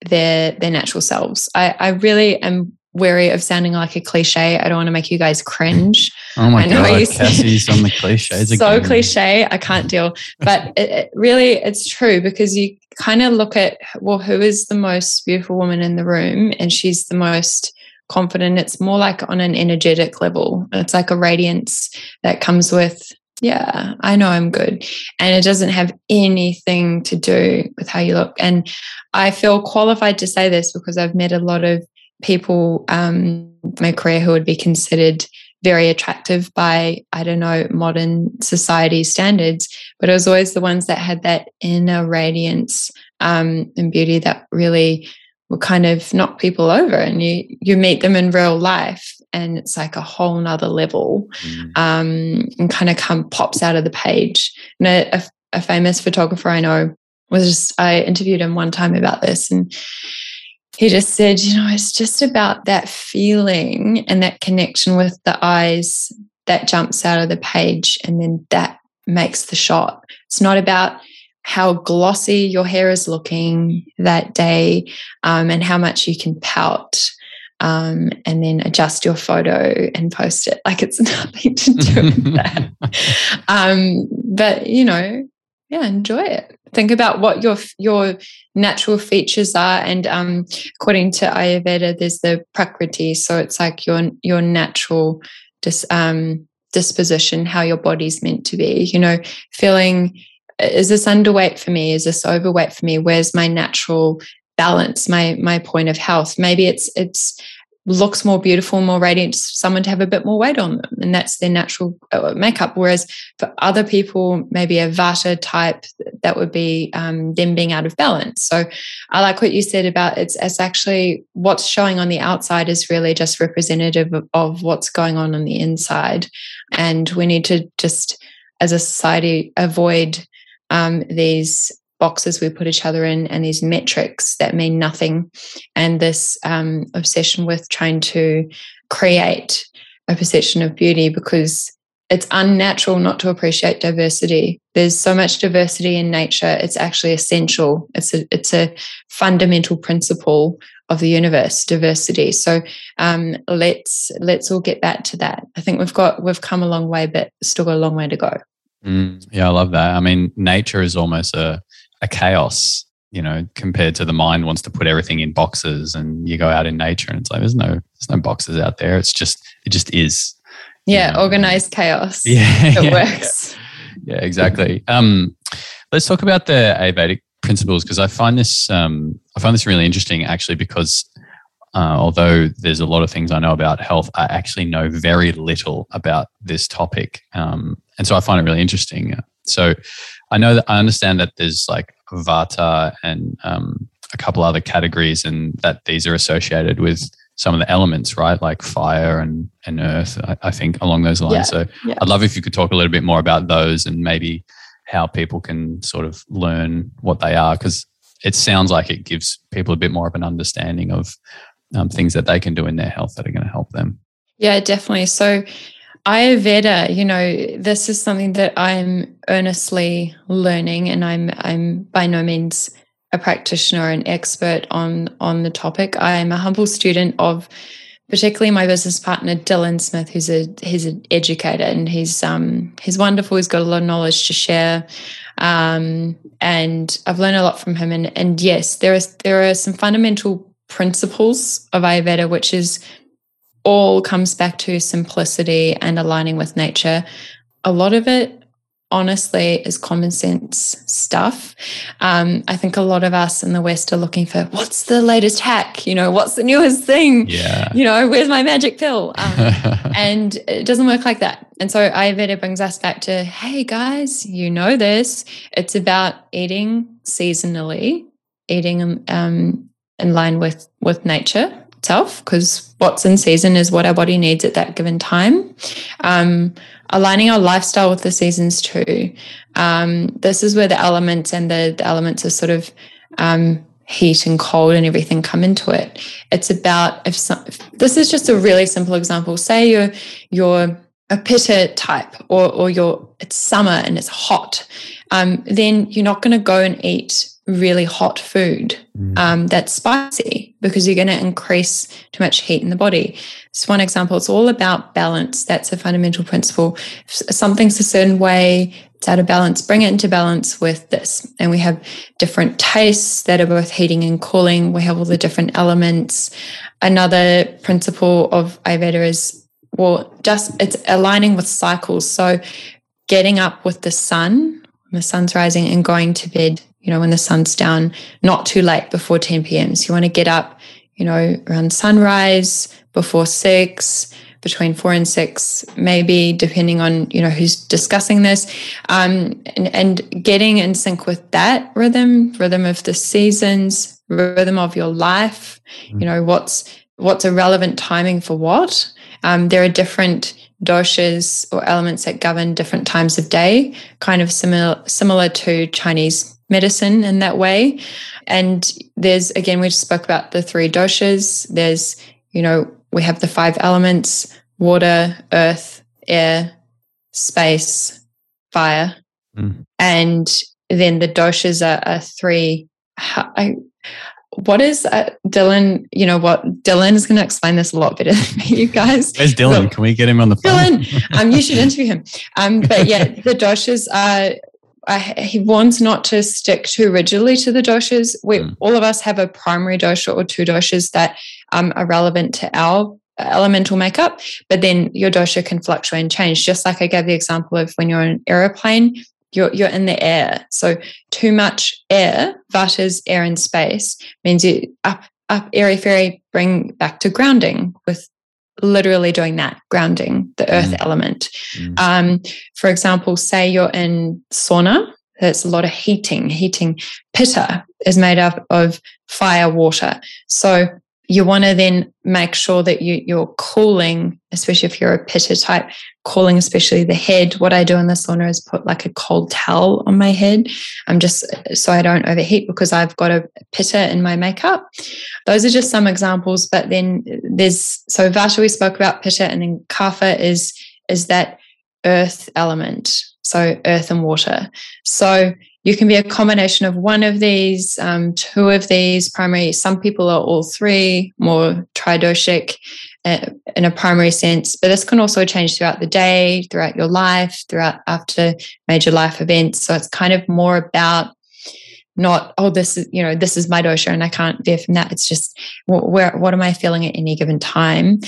their their natural selves. I, I really am wary of sounding like a cliche. I don't want to make you guys cringe. Oh my god, Cassie's on the cliches so again. cliche. I can't deal. But it, it really, it's true because you kind of look at well, who is the most beautiful woman in the room, and she's the most confident. It's more like on an energetic level. It's like a radiance that comes with yeah, I know I'm good. And it doesn't have anything to do with how you look. And I feel qualified to say this because I've met a lot of people um, my career who would be considered very attractive by, I don't know, modern society standards, but it was always the ones that had that inner radiance um, and beauty that really will kind of knock people over and you you meet them in real life and it's like a whole nother level mm. um, and kind of come pops out of the page and a, a, a famous photographer i know was just i interviewed him one time about this and he just said, you know, it's just about that feeling and that connection with the eyes that jumps out of the page and then that makes the shot. It's not about how glossy your hair is looking that day um, and how much you can pout um, and then adjust your photo and post it. Like it's nothing to do with that. Um, but, you know, yeah, enjoy it. Think about what your your natural features are, and um, according to Ayurveda, there's the prakriti, so it's like your your natural dis, um, disposition, how your body's meant to be. You know, feeling is this underweight for me? Is this overweight for me? Where's my natural balance? My my point of health? Maybe it's it's looks more beautiful, more radiant, someone to have a bit more weight on them. And that's their natural uh, makeup. Whereas for other people, maybe a Vata type, that would be um, them being out of balance. So I like what you said about it's, it's actually what's showing on the outside is really just representative of, of what's going on on the inside. And we need to just, as a society, avoid um, these boxes we put each other in and these metrics that mean nothing. And this um, obsession with trying to create a perception of beauty because it's unnatural not to appreciate diversity. There's so much diversity in nature. It's actually essential. It's a it's a fundamental principle of the universe diversity. So um, let's let's all get back to that. I think we've got we've come a long way but still got a long way to go. Mm, yeah i love that. I mean nature is almost a a chaos you know compared to the mind wants to put everything in boxes and you go out in nature and it's like there's no there's no boxes out there it's just it just is yeah know? organized chaos yeah it yeah, works yeah. yeah, exactly um let's talk about the ayurvedic principles because i find this um i find this really interesting actually because uh, although there's a lot of things I know about health, I actually know very little about this topic. Um, and so I find it really interesting. So I know that I understand that there's like Vata and um, a couple other categories, and that these are associated with some of the elements, right? Like fire and, and earth, I, I think along those lines. Yeah, so yeah. I'd love if you could talk a little bit more about those and maybe how people can sort of learn what they are, because it sounds like it gives people a bit more of an understanding of um, things that they can do in their health that are going to help them. Yeah, definitely. So Ayurveda, you know, this is something that I'm earnestly learning, and I'm I'm by no means a practitioner or an expert on on the topic. I am a humble student of particularly my business partner Dylan Smith, who's a he's an educator and he's um he's wonderful. He's got a lot of knowledge to share, um, and I've learned a lot from him. And and yes, there is there are some fundamental principles of Ayurveda, which is all comes back to simplicity and aligning with nature. A lot of it, honestly, is common sense stuff. Um, I think a lot of us in the West are looking for what's the latest hack? You know, what's the newest thing? Yeah. You know, where's my magic pill? Um, and it doesn't work like that. And so Ayurveda brings us back to hey, guys, you know this. It's about eating seasonally, eating um, in line with with nature itself because what's in season is what our body needs at that given time. Um, aligning our lifestyle with the seasons too. Um, this is where the elements and the, the elements of sort of um, heat and cold and everything come into it. It's about if, some, if, this is just a really simple example. Say you're you're a pitta type or or you're it's summer and it's hot. Um, then you're not going to go and eat really hot food mm. um, that's spicy because you're going to increase too much heat in the body. It's one example, it's all about balance. That's a fundamental principle. If something's a certain way, it's out of balance, bring it into balance with this. And we have different tastes that are both heating and cooling. We have all the different elements. Another principle of Ayurveda is, well, just it's aligning with cycles. So, getting up with the sun, when the sun's rising, and going to bed you know, when the sun's down, not too late before 10 p.m. So you want to get up, you know, around sunrise, before six, between four and six, maybe depending on, you know, who's discussing this. Um, and, and getting in sync with that rhythm, rhythm of the seasons, rhythm of your life, mm-hmm. you know, what's what's a relevant timing for what. Um, there are different doshas or elements that govern different times of day, kind of similar similar to Chinese medicine in that way. And there's, again, we just spoke about the three doshas. There's, you know, we have the five elements water, earth, air, space, fire. Mm. And then the doshas are, are three. I, what is uh, Dylan? You know what? Dylan is going to explain this a lot better than you guys. Where's Dylan? Can we get him on the phone? Dylan, um, you should interview him. Um, but yeah, the doshas are I, he wants not to stick too rigidly to the doshas. We mm. all of us have a primary dosha or two doshas that um, are relevant to our elemental makeup, but then your dosha can fluctuate and change. Just like I gave the example of when you're in an aeroplane, you're you're in the air. So too much air, vatas, air and space means you up up airy fairy bring back to grounding with literally doing that, grounding the earth mm. element. Mm. Um, for example, say you're in sauna, there's a lot of heating. Heating pitta is made up of fire, water. So you want to then make sure that you, you're cooling, especially if you're a pitta type, cooling especially the head. What I do in the sauna is put like a cold towel on my head. I'm just so I don't overheat because I've got a pitta in my makeup. Those are just some examples. But then there's so Vata we spoke about pitta, and then Kapha is is that earth element. So earth and water. So you can be a combination of one of these, um, two of these primary. Some people are all three, more tridoshic uh, in a primary sense, but this can also change throughout the day, throughout your life, throughout after major life events. So it's kind of more about not oh this is you know this is my dosha and i can't veer from that it's just where what am i feeling at any given time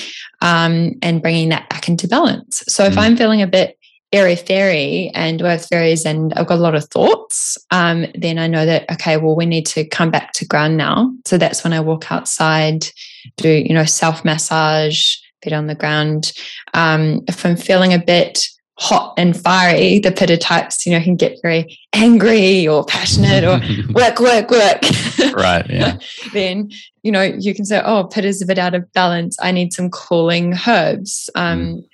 um, and bringing that back into balance so if mm. i'm feeling a bit airy fairy and earth fairies and I've got a lot of thoughts, um, then I know that, okay, well, we need to come back to ground now. So that's when I walk outside, do, you know, self massage, feet on the ground. Um, if I'm feeling a bit hot and fiery, the pitta types, you know, can get very angry or passionate or work, work, work. right. Yeah. then, you know, you can say, oh, pitta's a bit out of balance. I need some cooling herbs. Um, mm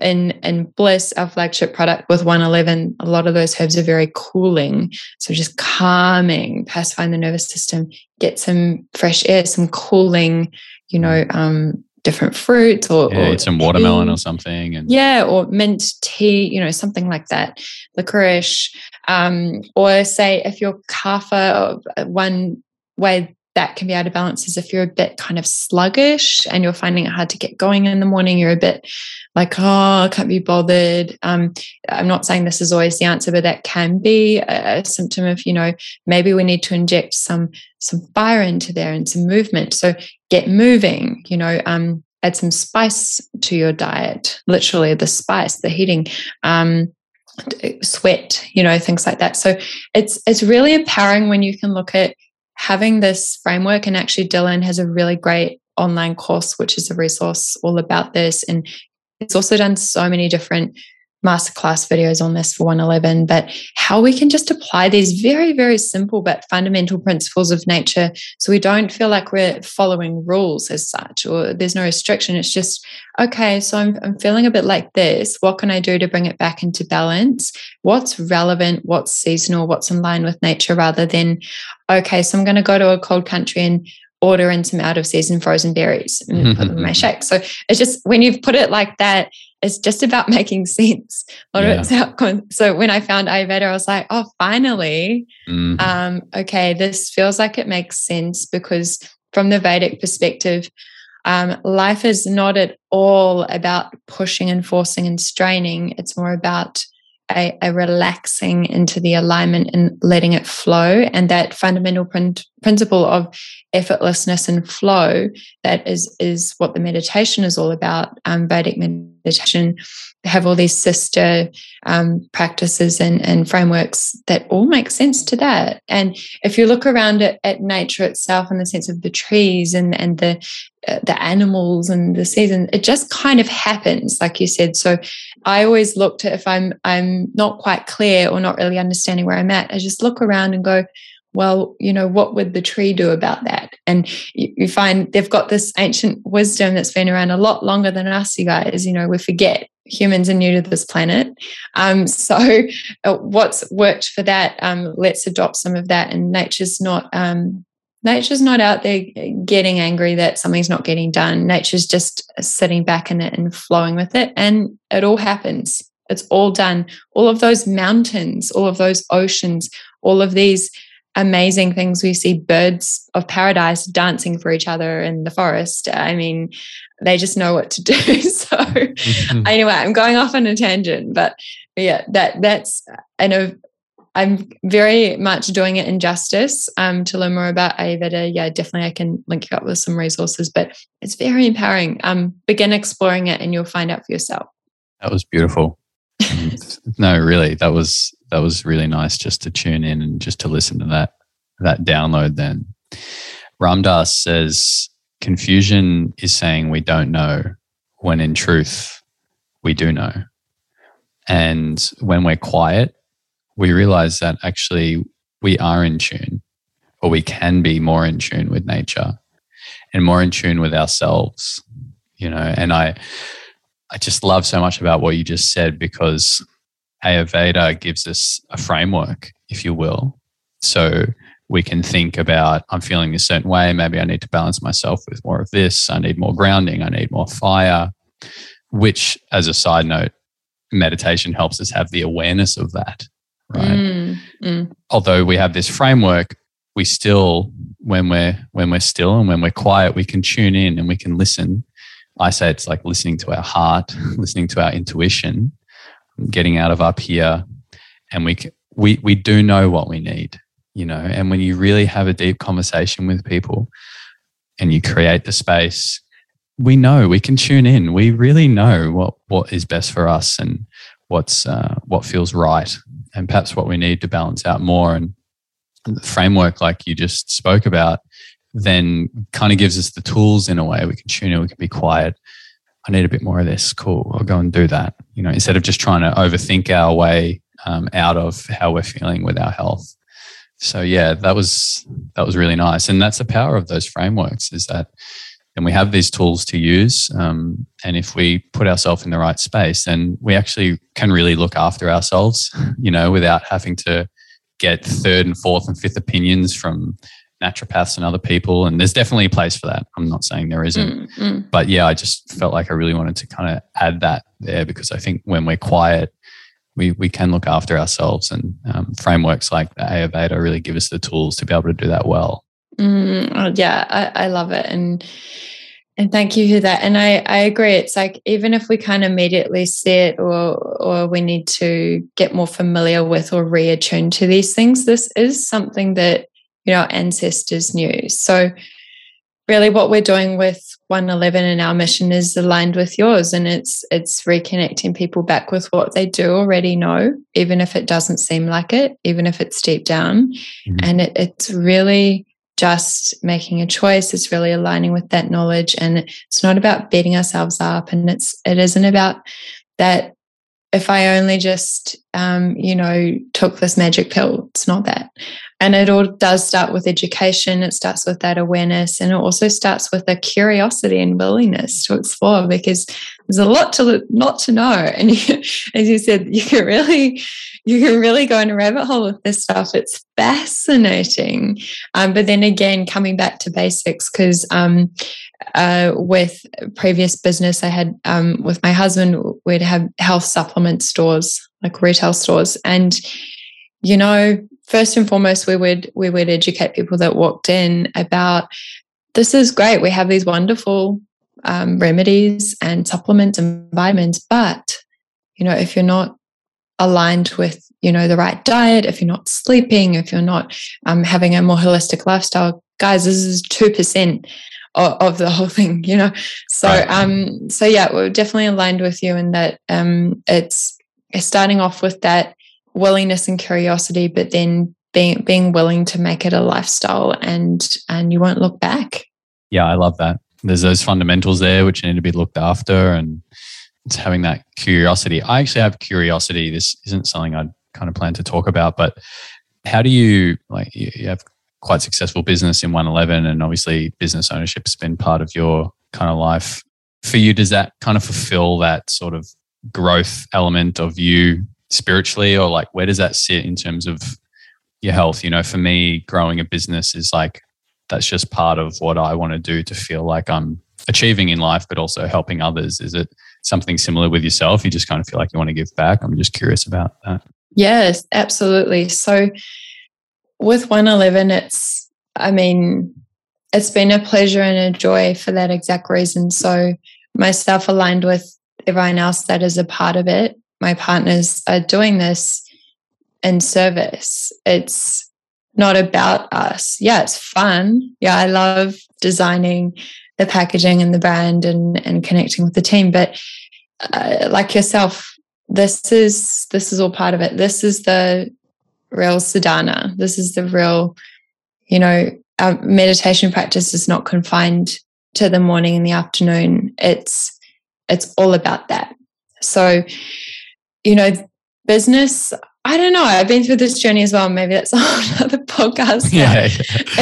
in in bliss our flagship product with 111 a lot of those herbs are very cooling. So just calming pacifying the nervous system get some fresh air some cooling you know um different fruits or, yeah, or some watermelon or something and yeah or mint tea you know something like that. Licorice um or say if you're kapha uh, one way that can be out of balance is if you're a bit kind of sluggish and you're finding it hard to get going in the morning, you're a bit like, oh, I can't be bothered. Um, I'm not saying this is always the answer, but that can be a, a, symptom of, you know, maybe we need to inject some some fire into there and some movement. So get moving, you know, um, add some spice to your diet, literally the spice, the heating. Um, sweat you know things like that so it's it's really empowering when you can look at having this framework, and actually, Dylan has a really great online course, which is a resource all about this. And it's also done so many different masterclass videos on this for 111, but how we can just apply these very, very simple but fundamental principles of nature so we don't feel like we're following rules as such or there's no restriction. It's just, okay, so I'm, I'm feeling a bit like this. What can I do to bring it back into balance? What's relevant? What's seasonal? What's in line with nature rather than, okay, so I'm going to go to a cold country and order in some out of season frozen berries and put them in my shake. So it's just when you've put it like that, it's just about making sense. Yeah. of it's outcome. So when I found Ayurveda, I was like, oh, finally, mm-hmm. um, okay, this feels like it makes sense because from the Vedic perspective, um, life is not at all about pushing and forcing and straining. It's more about a, a, relaxing into the alignment and letting it flow. And that fundamental prin- principle of effortlessness and flow that is is what the meditation is all about. Um, Vedic meditation have all these sister um, practices and, and frameworks that all make sense to that. And if you look around at, at nature itself in the sense of the trees and, and the the animals and the season, it just kind of happens, like you said. So I always look to if I'm I'm not quite clear or not really understanding where I'm at, I just look around and go, well, you know, what would the tree do about that? And you, you, find they've got this ancient wisdom that's been around a lot longer than us, you guys. You know, we forget humans are new to this planet. Um, so, uh, what's worked for that? Um, let's adopt some of that. And nature's not um, nature's not out there getting angry that something's not getting done. Nature's just sitting back in it and flowing with it, and it all happens. It's all done. All of those mountains, all of those oceans, all of these amazing things we see birds of paradise dancing for each other in the forest i mean they just know what to do. so mm-hmm. anyway, I'm going off on a tangent, but, but yeah, that that's I know I'm very much doing it injustice. Um, to learn more about Ayurveda, yeah, definitely I can link you up with some resources, but it's very empowering. Um, begin exploring it and you'll find out for yourself. That was beautiful. no, really, that was that was really nice just to tune in and just to listen to that that download. Then Ram Dass says confusion is saying we don't know when in truth we do know. And when we're quiet, we realize that actually we are in tune or we can be more in tune with nature and more in tune with ourselves, you know. And I, I just love so much about what you just said because Ayurveda gives us a framework, if you will. So we can think about I'm feeling a certain way. Maybe I need to balance myself with more of this. I need more grounding. I need more fire, which, as a side note, meditation helps us have the awareness of that. Right. Mm, mm. Although we have this framework, we still, when we're when we're still and when we're quiet, we can tune in and we can listen. I say it's like listening to our heart, listening to our intuition, getting out of up here, and we we we do know what we need you know, and when you really have a deep conversation with people and you create the space, we know we can tune in. We really know what what is best for us and what's uh, what feels right, and perhaps what we need to balance out more. And the framework, like you just spoke about, then kind of gives us the tools in a way. We can tune in. We can be quiet. I need a bit more of this. Cool. I'll go and do that. You know, instead of just trying to overthink our way um, out of how we're feeling with our health so yeah that was that was really nice and that's the power of those frameworks is that and we have these tools to use um, and if we put ourselves in the right space then we actually can really look after ourselves you know without having to get third and fourth and fifth opinions from naturopaths and other people and there's definitely a place for that i'm not saying there isn't mm, mm. but yeah i just felt like i really wanted to kind of add that there because i think when we're quiet we, we can look after ourselves and um, frameworks like the Ayurveda really give us the tools to be able to do that well. Mm, oh, yeah, I, I love it. And and thank you for that. And I, I agree. It's like even if we can't immediately see it or or we need to get more familiar with or reattune to these things, this is something that you know our ancestors knew. So really what we're doing with 111 and our mission is aligned with yours and it's it's reconnecting people back with what they do already know even if it doesn't seem like it even if it's deep down mm-hmm. and it, it's really just making a choice it's really aligning with that knowledge. And it's not about beating ourselves up. And it's it isn't about that if i only just um, you know took this magic pill. It's not that and it all does start with education it starts with that awareness and it also starts with a curiosity and willingness to explore because there's a lot to not to know. And you, as you said you can really you can really go in a rabbit hole with this stuff. It's fascinating. Um, but then again coming back to basics because um, uh, with previous business i had um, with my husband we'd have health supplement stores like retail stores. And you know first and foremost we would we would educate people that walked in about this is great we have these wonderful um, remedies and supplements and vitamins but you know if you're not aligned with you know the right diet if you're not sleeping if you're not um, having a more holistic lifestyle guys this is 2% of, of the whole thing you know so right. um so yeah we're definitely aligned with you in that um it's, it's starting off with that willingness and curiosity, but then being being willing to make it a lifestyle and and you won't look back. Yeah, I love that. There's those fundamentals there which need to be looked after and it's having that curiosity. I actually have curiosity. This isn't something I'd kind of plan to talk about, but how do you like you have quite successful business in 111 and obviously business ownership has been part of your kind of life. For you, does that kind of fulfill that sort of growth element of you spiritually or like where does that sit in terms of your health? You know for me growing a business is like that's just part of what i want to do to feel like i'm achieving in life but also helping others. Is it something similar with yourself? You just kind of feel like you want to give back? I'm just curious about that. Yes absolutely. So with 111 it's i mean it's been a pleasure and a joy for that exact reason. So myself aligned with everyone else that is a part of it my partners are doing this in service. It's not about us. Yeah, it's fun. Yeah, I love designing the packaging and the brand and and connecting with the team. But uh, like yourself, this is this is all part of it. This is the real sadhana. This is the real, you know, our meditation practice is not confined to the morning and the afternoon. It's it's all about that. So you know, business, I don't know. I've been through this journey as well. Maybe that's another podcast. Yeah.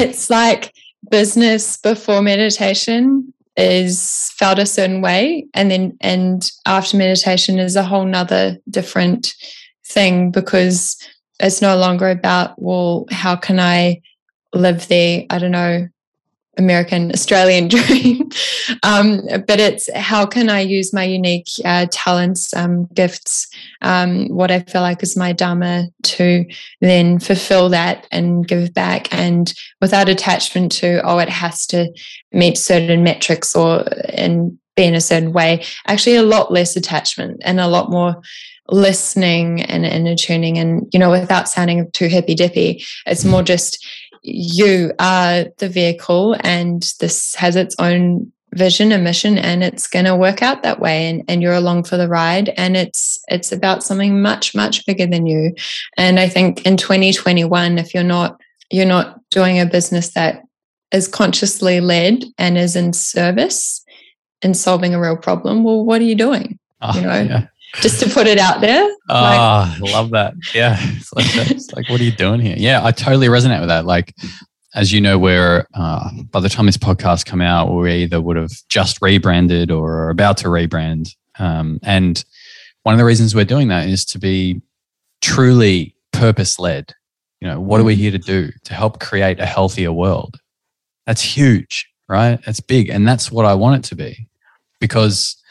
it's like business before meditation is felt a certain way. And then, and after meditation is a whole nother different thing because it's no longer about, well, how can I live the, I don't know, American Australian dream. um, but it's how can I use my unique uh, talents, um, gifts, um, what I feel like is my dharma to then fulfill that and give back, and without attachment to oh, it has to meet certain metrics or and be in a certain way. Actually, a lot less attachment and a lot more listening and, and attuning and you know without sounding too hippy dippy it's more just you are the vehicle and this has its own vision and mission and it's going to work out that way and, and you're along for the ride and it's it's about something much much bigger than you. And i think in 2021 if you're not you're not doing a business that is consciously led and is in service in solving a real problem well what are you doing? Oh, you know? yeah just to put it out there. Oh, like, I love that. Yeah. It's like, it's like, what are you doing here? Yeah, I totally resonate with that. Like, as you know, we're, uh, by the time this podcast come out, we either would have just rebranded or are about to rebrand. Um, and one of the reasons we're doing that is to be truly purpose led. You know, what are we mm. here to do? To help create a healthier world. That's huge, right? It's big. And that's what I want it to be because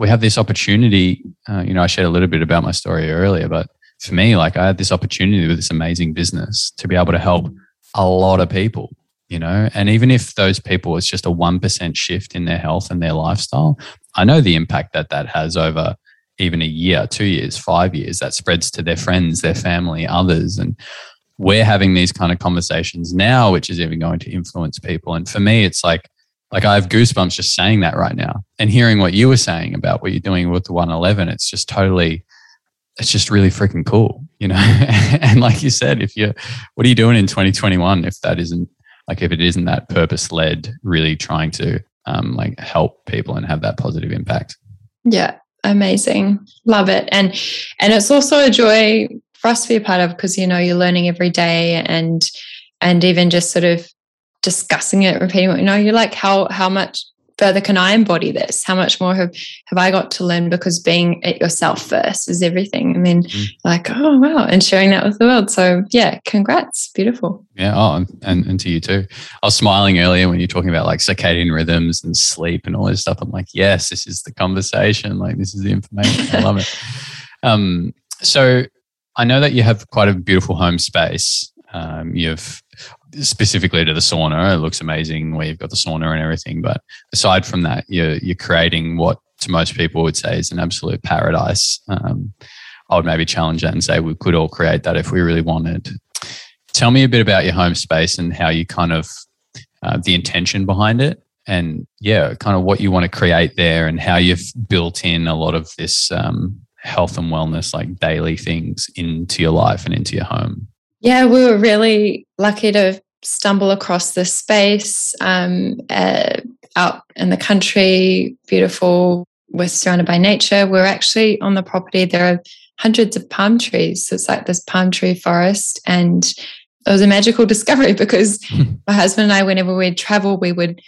we have this opportunity. Uh, you know, I shared a little bit about my story earlier, but for me, like I had this opportunity with this amazing business to be able to help a lot of people, you know, and even if those people, it's just a 1% shift in their health and their lifestyle, I know the impact that that has over even a year, two years, five years, that spreads to their friends, their family, others. And we're having these kind of conversations now, which is even going to influence people. And for me, it's like, like I have goosebumps just saying that right now and hearing what you were saying about what you're doing with the 111. It's just totally, it's just really freaking cool, you know? and like you said, if you're, what are you doing in 2021 if that isn't, like if it isn't that purpose led, really trying to um, like help people and have that positive impact? Yeah, amazing. Love it. And, and it's also a joy for us to be a part of because, you know, you're learning every day and, and even just sort of discussing it, repeating it, you know, you're like, how how much further can I embody this? How much more have have I got to learn? Because being it yourself first is everything, and then mm. like, oh wow, and sharing that with the world. So yeah, congrats, beautiful. Yeah, oh, and, and to you too. I was smiling earlier when you're talking about like circadian rhythms and sleep and all this stuff. I'm like, yes, this is the conversation. Like this is the information. I love it. Um, so I know that you have quite a beautiful home space. Um, you've specifically to the sauna. It looks amazing where you've got the sauna and everything. But aside from that, you're you're creating what to most people would say is an absolute paradise. Um, I would maybe challenge that and say we could all create that if we really wanted. Tell me a bit about your home space and how you kind of uh, the intention behind it, and yeah, kind of what you want to create there, and how you've built in a lot of this um, health and wellness, like daily things, into your life and into your home. Yeah, we were really lucky to stumble across this space um, uh, out in the country, beautiful. We're surrounded by nature. We're actually on the property. There are hundreds of palm trees. So it's like this palm tree forest. And it was a magical discovery because my husband and I, whenever we'd travel, we would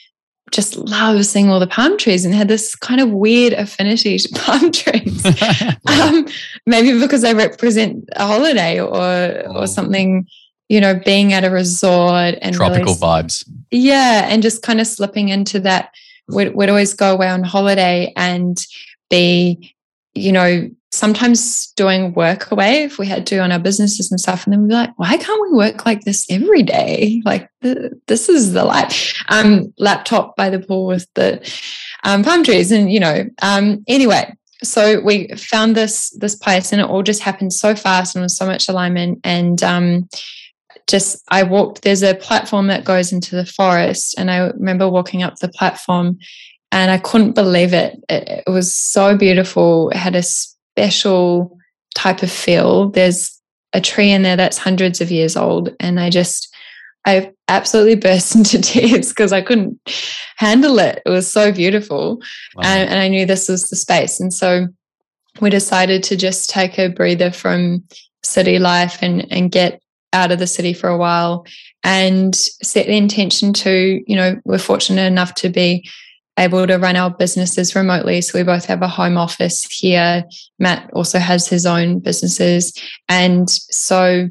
just love seeing all the palm trees and had this kind of weird affinity to palm trees. um, maybe because they represent a holiday or oh. or something, you know, being at a resort and tropical really, vibes. Yeah, and just kind of slipping into that. We'd, we'd always go away on holiday and be, you know, sometimes doing work away if we had to on our businesses and stuff. And then we'd be like, why can't we work like this every day? Like this is the life. Um, laptop by the pool with the um, palm trees, and you know. Um, anyway, so we found this this place, and it all just happened so fast, and was so much alignment. And um, just I walked. There's a platform that goes into the forest, and I remember walking up the platform. And I couldn't believe it. It, it was so beautiful. It had a special type of feel. There's a tree in there that's hundreds of years old. And I just, I absolutely burst into tears because I couldn't handle it. It was so beautiful. Wow. And, and I knew this was the space. And so we decided to just take a breather from city life and, and get out of the city for a while and set the intention to, you know, we're fortunate enough to be able to run our businesses remotely. So we both have a home office here. Matt also has his own businesses. And so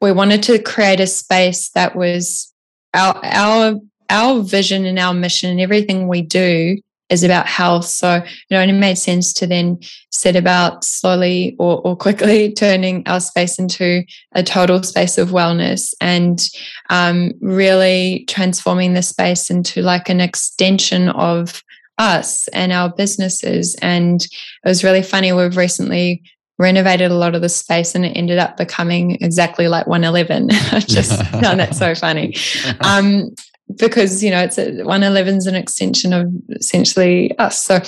we wanted to create a space that was our our our vision and our mission and everything we do is about health. So you know it only made sense to then set about slowly or, or quickly turning our space into a total space of wellness and um, really transforming the space into like an extension of us and our businesses. And it was really funny. We've recently renovated a lot of the space and it ended up becoming exactly like 111. I just found that so funny. Um, because you know it's a, 111 is an extension of essentially us. So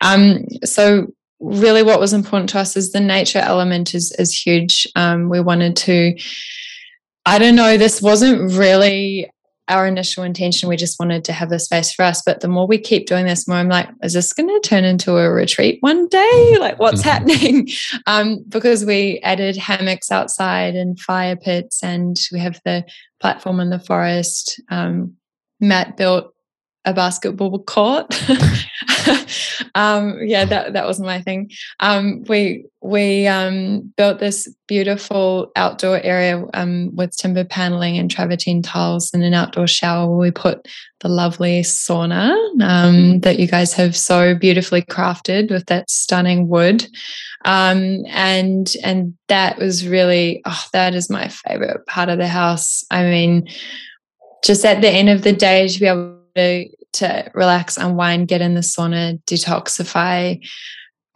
um so really what was important to us is the nature element is is huge. Um we wanted to i don't know this wasn't really our initial intention. We just wanted to have the space for us. But the more we keep doing this more i'm like is this going to turn into a retreat one day? Like what's happening? Um, because we added hammocks outside and fire pits and we have the platform in the forest. Um, Matt built a basketball court. um, yeah, that that was my thing. Um, we we um, built this beautiful outdoor area um, with timber paneling and travertine tiles and an outdoor shower. Where we put the lovely sauna um, that you guys have so beautifully crafted with that stunning wood, um, and and that was really oh, that is my favorite part of the house. I mean just at the end of the day to be able to, to relax, unwind, get in the sauna, detoxify.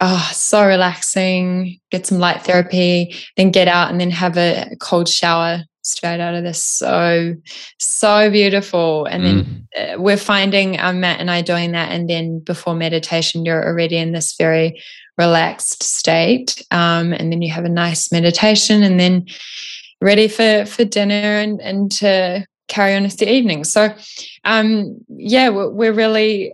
Oh, so relaxing. Get some light therapy, then get out and then have a cold shower straight out of this. So, so beautiful. And then mm. we're finding um, Matt and I doing that. And then before meditation, you're already in this very relaxed state. Um, and then you have a nice meditation and then ready for, for dinner and, and to carry on with the evening. So, um, yeah, we're, we're, really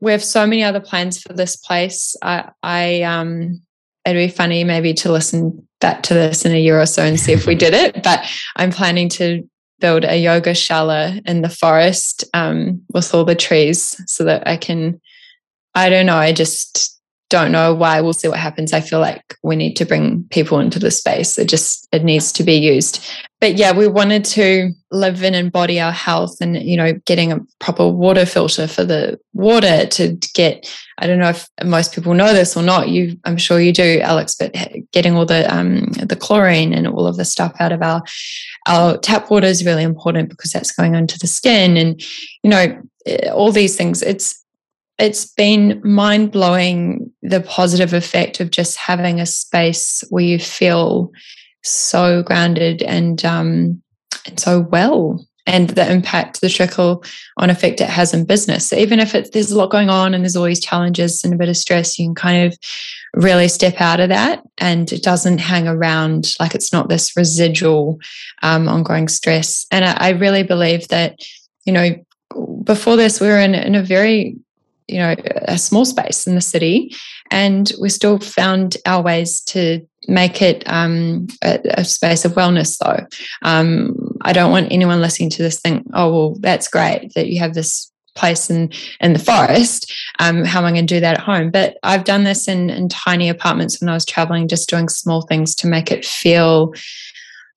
we have so many other plans for this place. I, I um, it'd be funny maybe to listen back to this in a year or so and see if we did it. But I'm planning to build a yoga shala in the forest um, with all the trees so that I can, I don't know, I just don't know why. We'll see what happens. I feel like we need to bring people into the space. It just it needs to be used. But yeah, we wanted to live in and embody our health and you know getting a proper water filter for the water to get I don't know if most people know this or not. You I'm sure you do, Alex, but getting all the um the chlorine and all of the stuff out of our our tap water is really important because that's going onto the skin and you know eh, all these things. It's it's been mind blowing the positive effect of just having a space where you feel so grounded and um, and so well and the impact the trickle on effect it has in business. So even if it, there's a lot going on and there's always challenges and a bit of stress you can kind of really step out of that and it doesn't hang around like it's not this residual um, ongoing stress. And I, I really believe that you know before this we were in, in a very you know a small space in the city. And we still found our ways to make it um, a, a, space of wellness though. Um, i don't want anyone listening to this think oh well that's great that you have this place in in the forest. Um, how am i going to do that at home? But i've done this in, in tiny apartments when i was traveling just doing small things to make it feel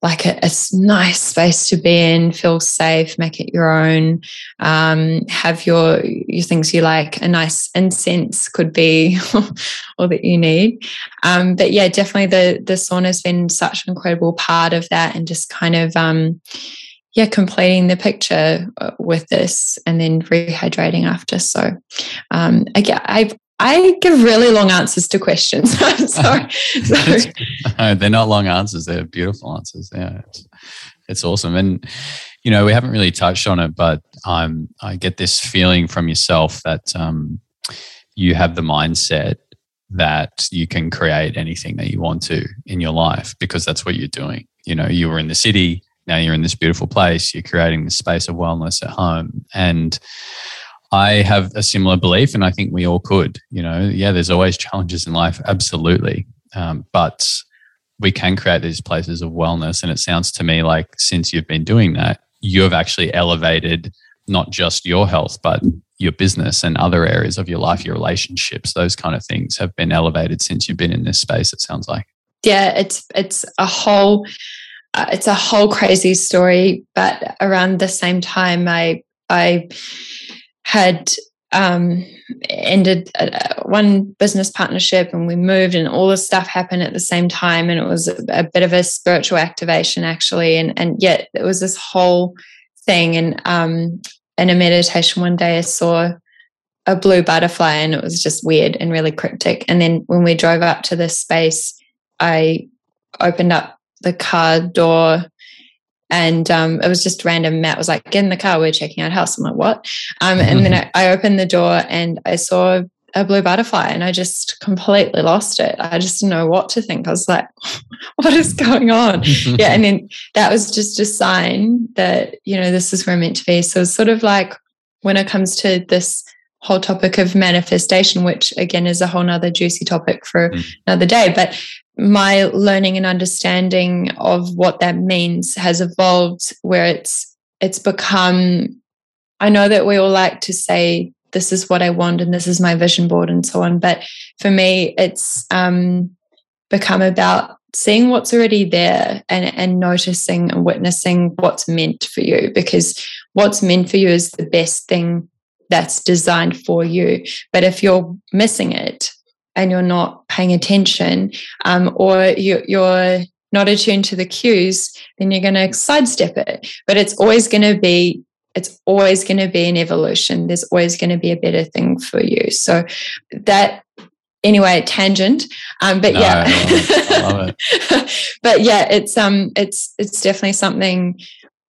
like a, a, nice space to be in, feel safe, make it your own, um, have your your things you like. A nice incense could be all that you need. Um, but yeah, definitely the the sauna has been such an incredible part of that, and just kind of um, yeah, completing the picture uh, with this, and then rehydrating after. So um, again, I've I give really long answers to questions. I'm sorry. sorry. no, they're not long answers. They're beautiful answers. Yeah, it's, it's awesome. And, you know, we haven't really touched on it, but um, I get this feeling from yourself that um, you have the mindset that you can create anything that you want to in your life because that's what you're doing. You know, you were in the city, now you're in this beautiful place, you're creating this space of wellness at home. And, I have a similar belief, and I think we all could. You know, yeah, there's always challenges in life, absolutely, um, but we can create these places of wellness. And it sounds to me like since you've been doing that, you have actually elevated not just your health, but your business and other areas of your life, your relationships, those kind of things have been elevated since you've been in this space. It sounds like. Yeah, it's it's a whole uh, it's a whole crazy story. But around the same time, I I had um, ended uh, one business partnership and we moved and all this stuff happened at the same time and it was a, a, bit of a spiritual activation actually. And and yet it was this whole thing and um, in a meditation one day I saw a blue butterfly and it was just weird and really cryptic. And then when we drove up to this space I opened up the car door and um, it was just random. Matt was like, "Get in the car. We're checking out house." I'm like, "What?" Um, and then I, I, opened the door and I saw a blue butterfly, and I just completely lost it. I just didn't know what to think. I was like, "What is going on?" yeah, and then that was just a sign that you know this is where I'm meant to be. So it's sort of like when it comes to this whole topic of manifestation, which again is a whole nother juicy topic for mm. another day. But my learning and understanding of what that means has evolved where it's it's become I know that we all like to say this is what I want and this is my vision board and so on. But for me, it's um, become about seeing what's already there and, and noticing and witnessing what's meant for you because what's meant for you is the best thing that's designed for you. But if you're missing it, and you're not paying attention um, or you, you're not attuned to the cues, then you're going to sidestep it. But it's always going to be it's always going to be an evolution. There's always going to be a better thing for you. So that anyway, tangent. Um, but no, yeah, I love it. but yeah, it's um, it's it's definitely something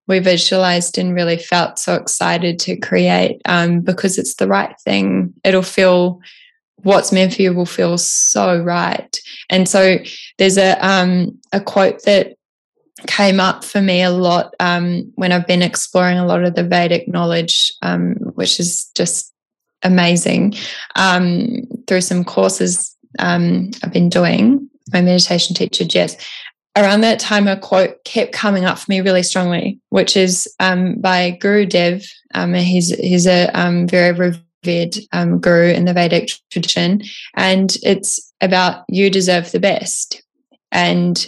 we visualized and really felt so excited to create um, because it's the right thing. It'll feel what's meant for you will feel so right. And so there's a um, a quote that came up for me a lot um, when I've been exploring a lot of the Vedic knowledge, um, which is just amazing. Um, through some courses um, I've been doing, my meditation teacher Jess around that time, a quote kept coming up for me really strongly, which is um, by Guru Dev. Um, he's he's a um, very revered um, guru in the Vedic tradition, and it's about you deserve the best, and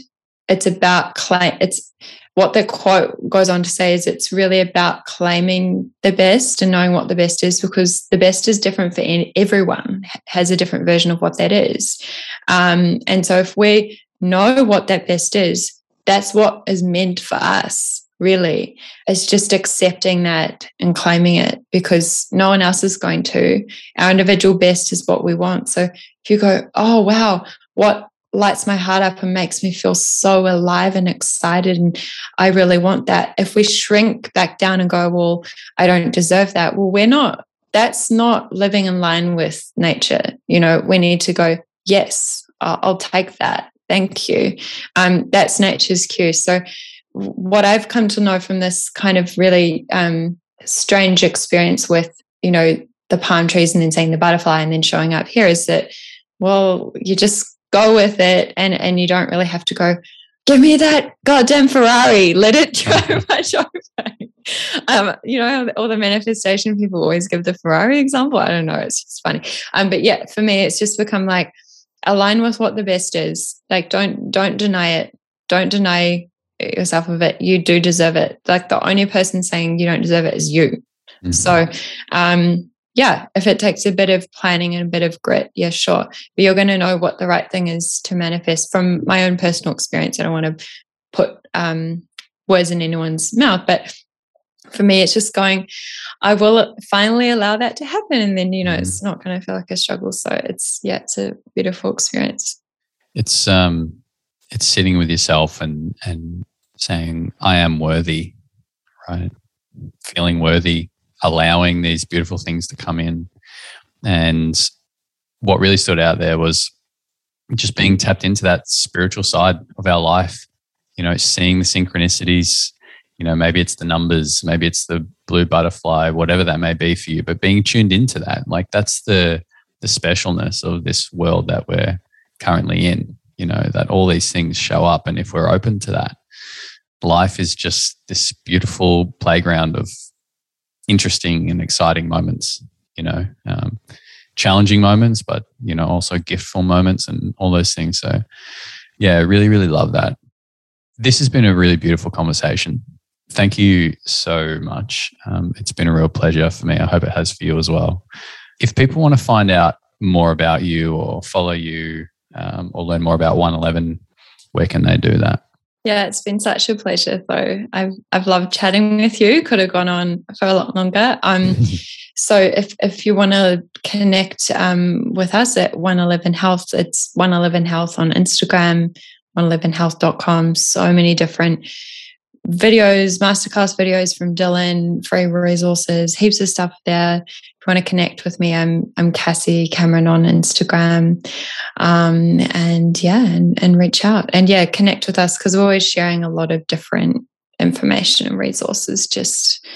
it's about claim. It's what the quote goes on to say is it's really about claiming the best and knowing what the best is because the best is different for everyone has a different version of what that is um, and so if we know what that best is, that's what is meant for us, really. It's just accepting that and claiming it because no one else is going to. Our individual best is what we want. So if you go, oh, wow, what lights my heart up and makes me feel so alive and excited. And I really want that. If we shrink back down and go, well, I don't deserve that, well, we're not. That's not living in line with nature. You know, we need to go, yes, I'll, take that. Thank you. Um, that's nature's cue. So, what I've come to know from this kind of really um, strange experience with, you know, the palm trees and then seeing the butterfly and then showing up here is that, well, you just go with it and and you don't really have to go, give me that goddamn Ferrari, let it drive my over. um, you know, all the manifestation people always give the Ferrari example. I don't know, it's just funny. Um, but yeah, for me, it's just become like align with what the best is like don't don't deny it don't deny yourself of it you do deserve it like the only person saying you don't deserve it is you mm-hmm. so um yeah if it takes a bit of planning and a bit of grit yeah sure but you're going to know what the right thing is to manifest from my own personal experience i don't want to put um words in anyone's mouth but for me, it's just going, I will finally allow that to happen. And then, you know, mm. it's not going to feel like a struggle. So it's, yeah, it's a beautiful experience. It's, um, it's sitting with yourself and, and saying, I am worthy, right? Feeling worthy, allowing these beautiful things to come in. And what really stood out there was just being tapped into that spiritual side of our life, you know, seeing the synchronicities, you know maybe it's the numbers maybe it's the blue butterfly whatever that may be for you but being tuned into that like that's the the specialness of this world that we're currently in you know that all these things show up and if we're open to that life is just this beautiful playground of interesting and exciting moments you know um, challenging moments but you know also giftful moments and all those things so yeah really really love that this has been a really beautiful conversation Thank you so much. Um, it's been a real pleasure for me. I hope it has for you as well. If people want to find out more about you or follow you um, or learn more about 111, where can they do that? Yeah, it's been such a pleasure though. I've I've loved chatting with you. Could have gone on for a lot longer. Um, so if if you want to connect um, with us at 111 Health, it's 111 Health on Instagram, 111health.com. So many different videos, masterclass videos from Dylan, free resources, heaps of stuff there. If you want to connect with me, I'm I'm Cassie Cameron on Instagram, um, and yeah, and, and reach out and yeah, connect with us because we're always sharing a lot of different information and resources, just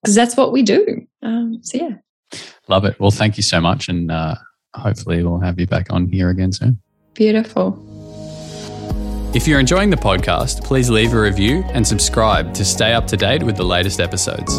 because that's what we do. Um, so yeah, love it. Well, thank you so much, and uh, hopefully we'll have you back on here again soon. Beautiful. If you're enjoying the podcast, please leave a review and subscribe to stay up to date with the latest episodes.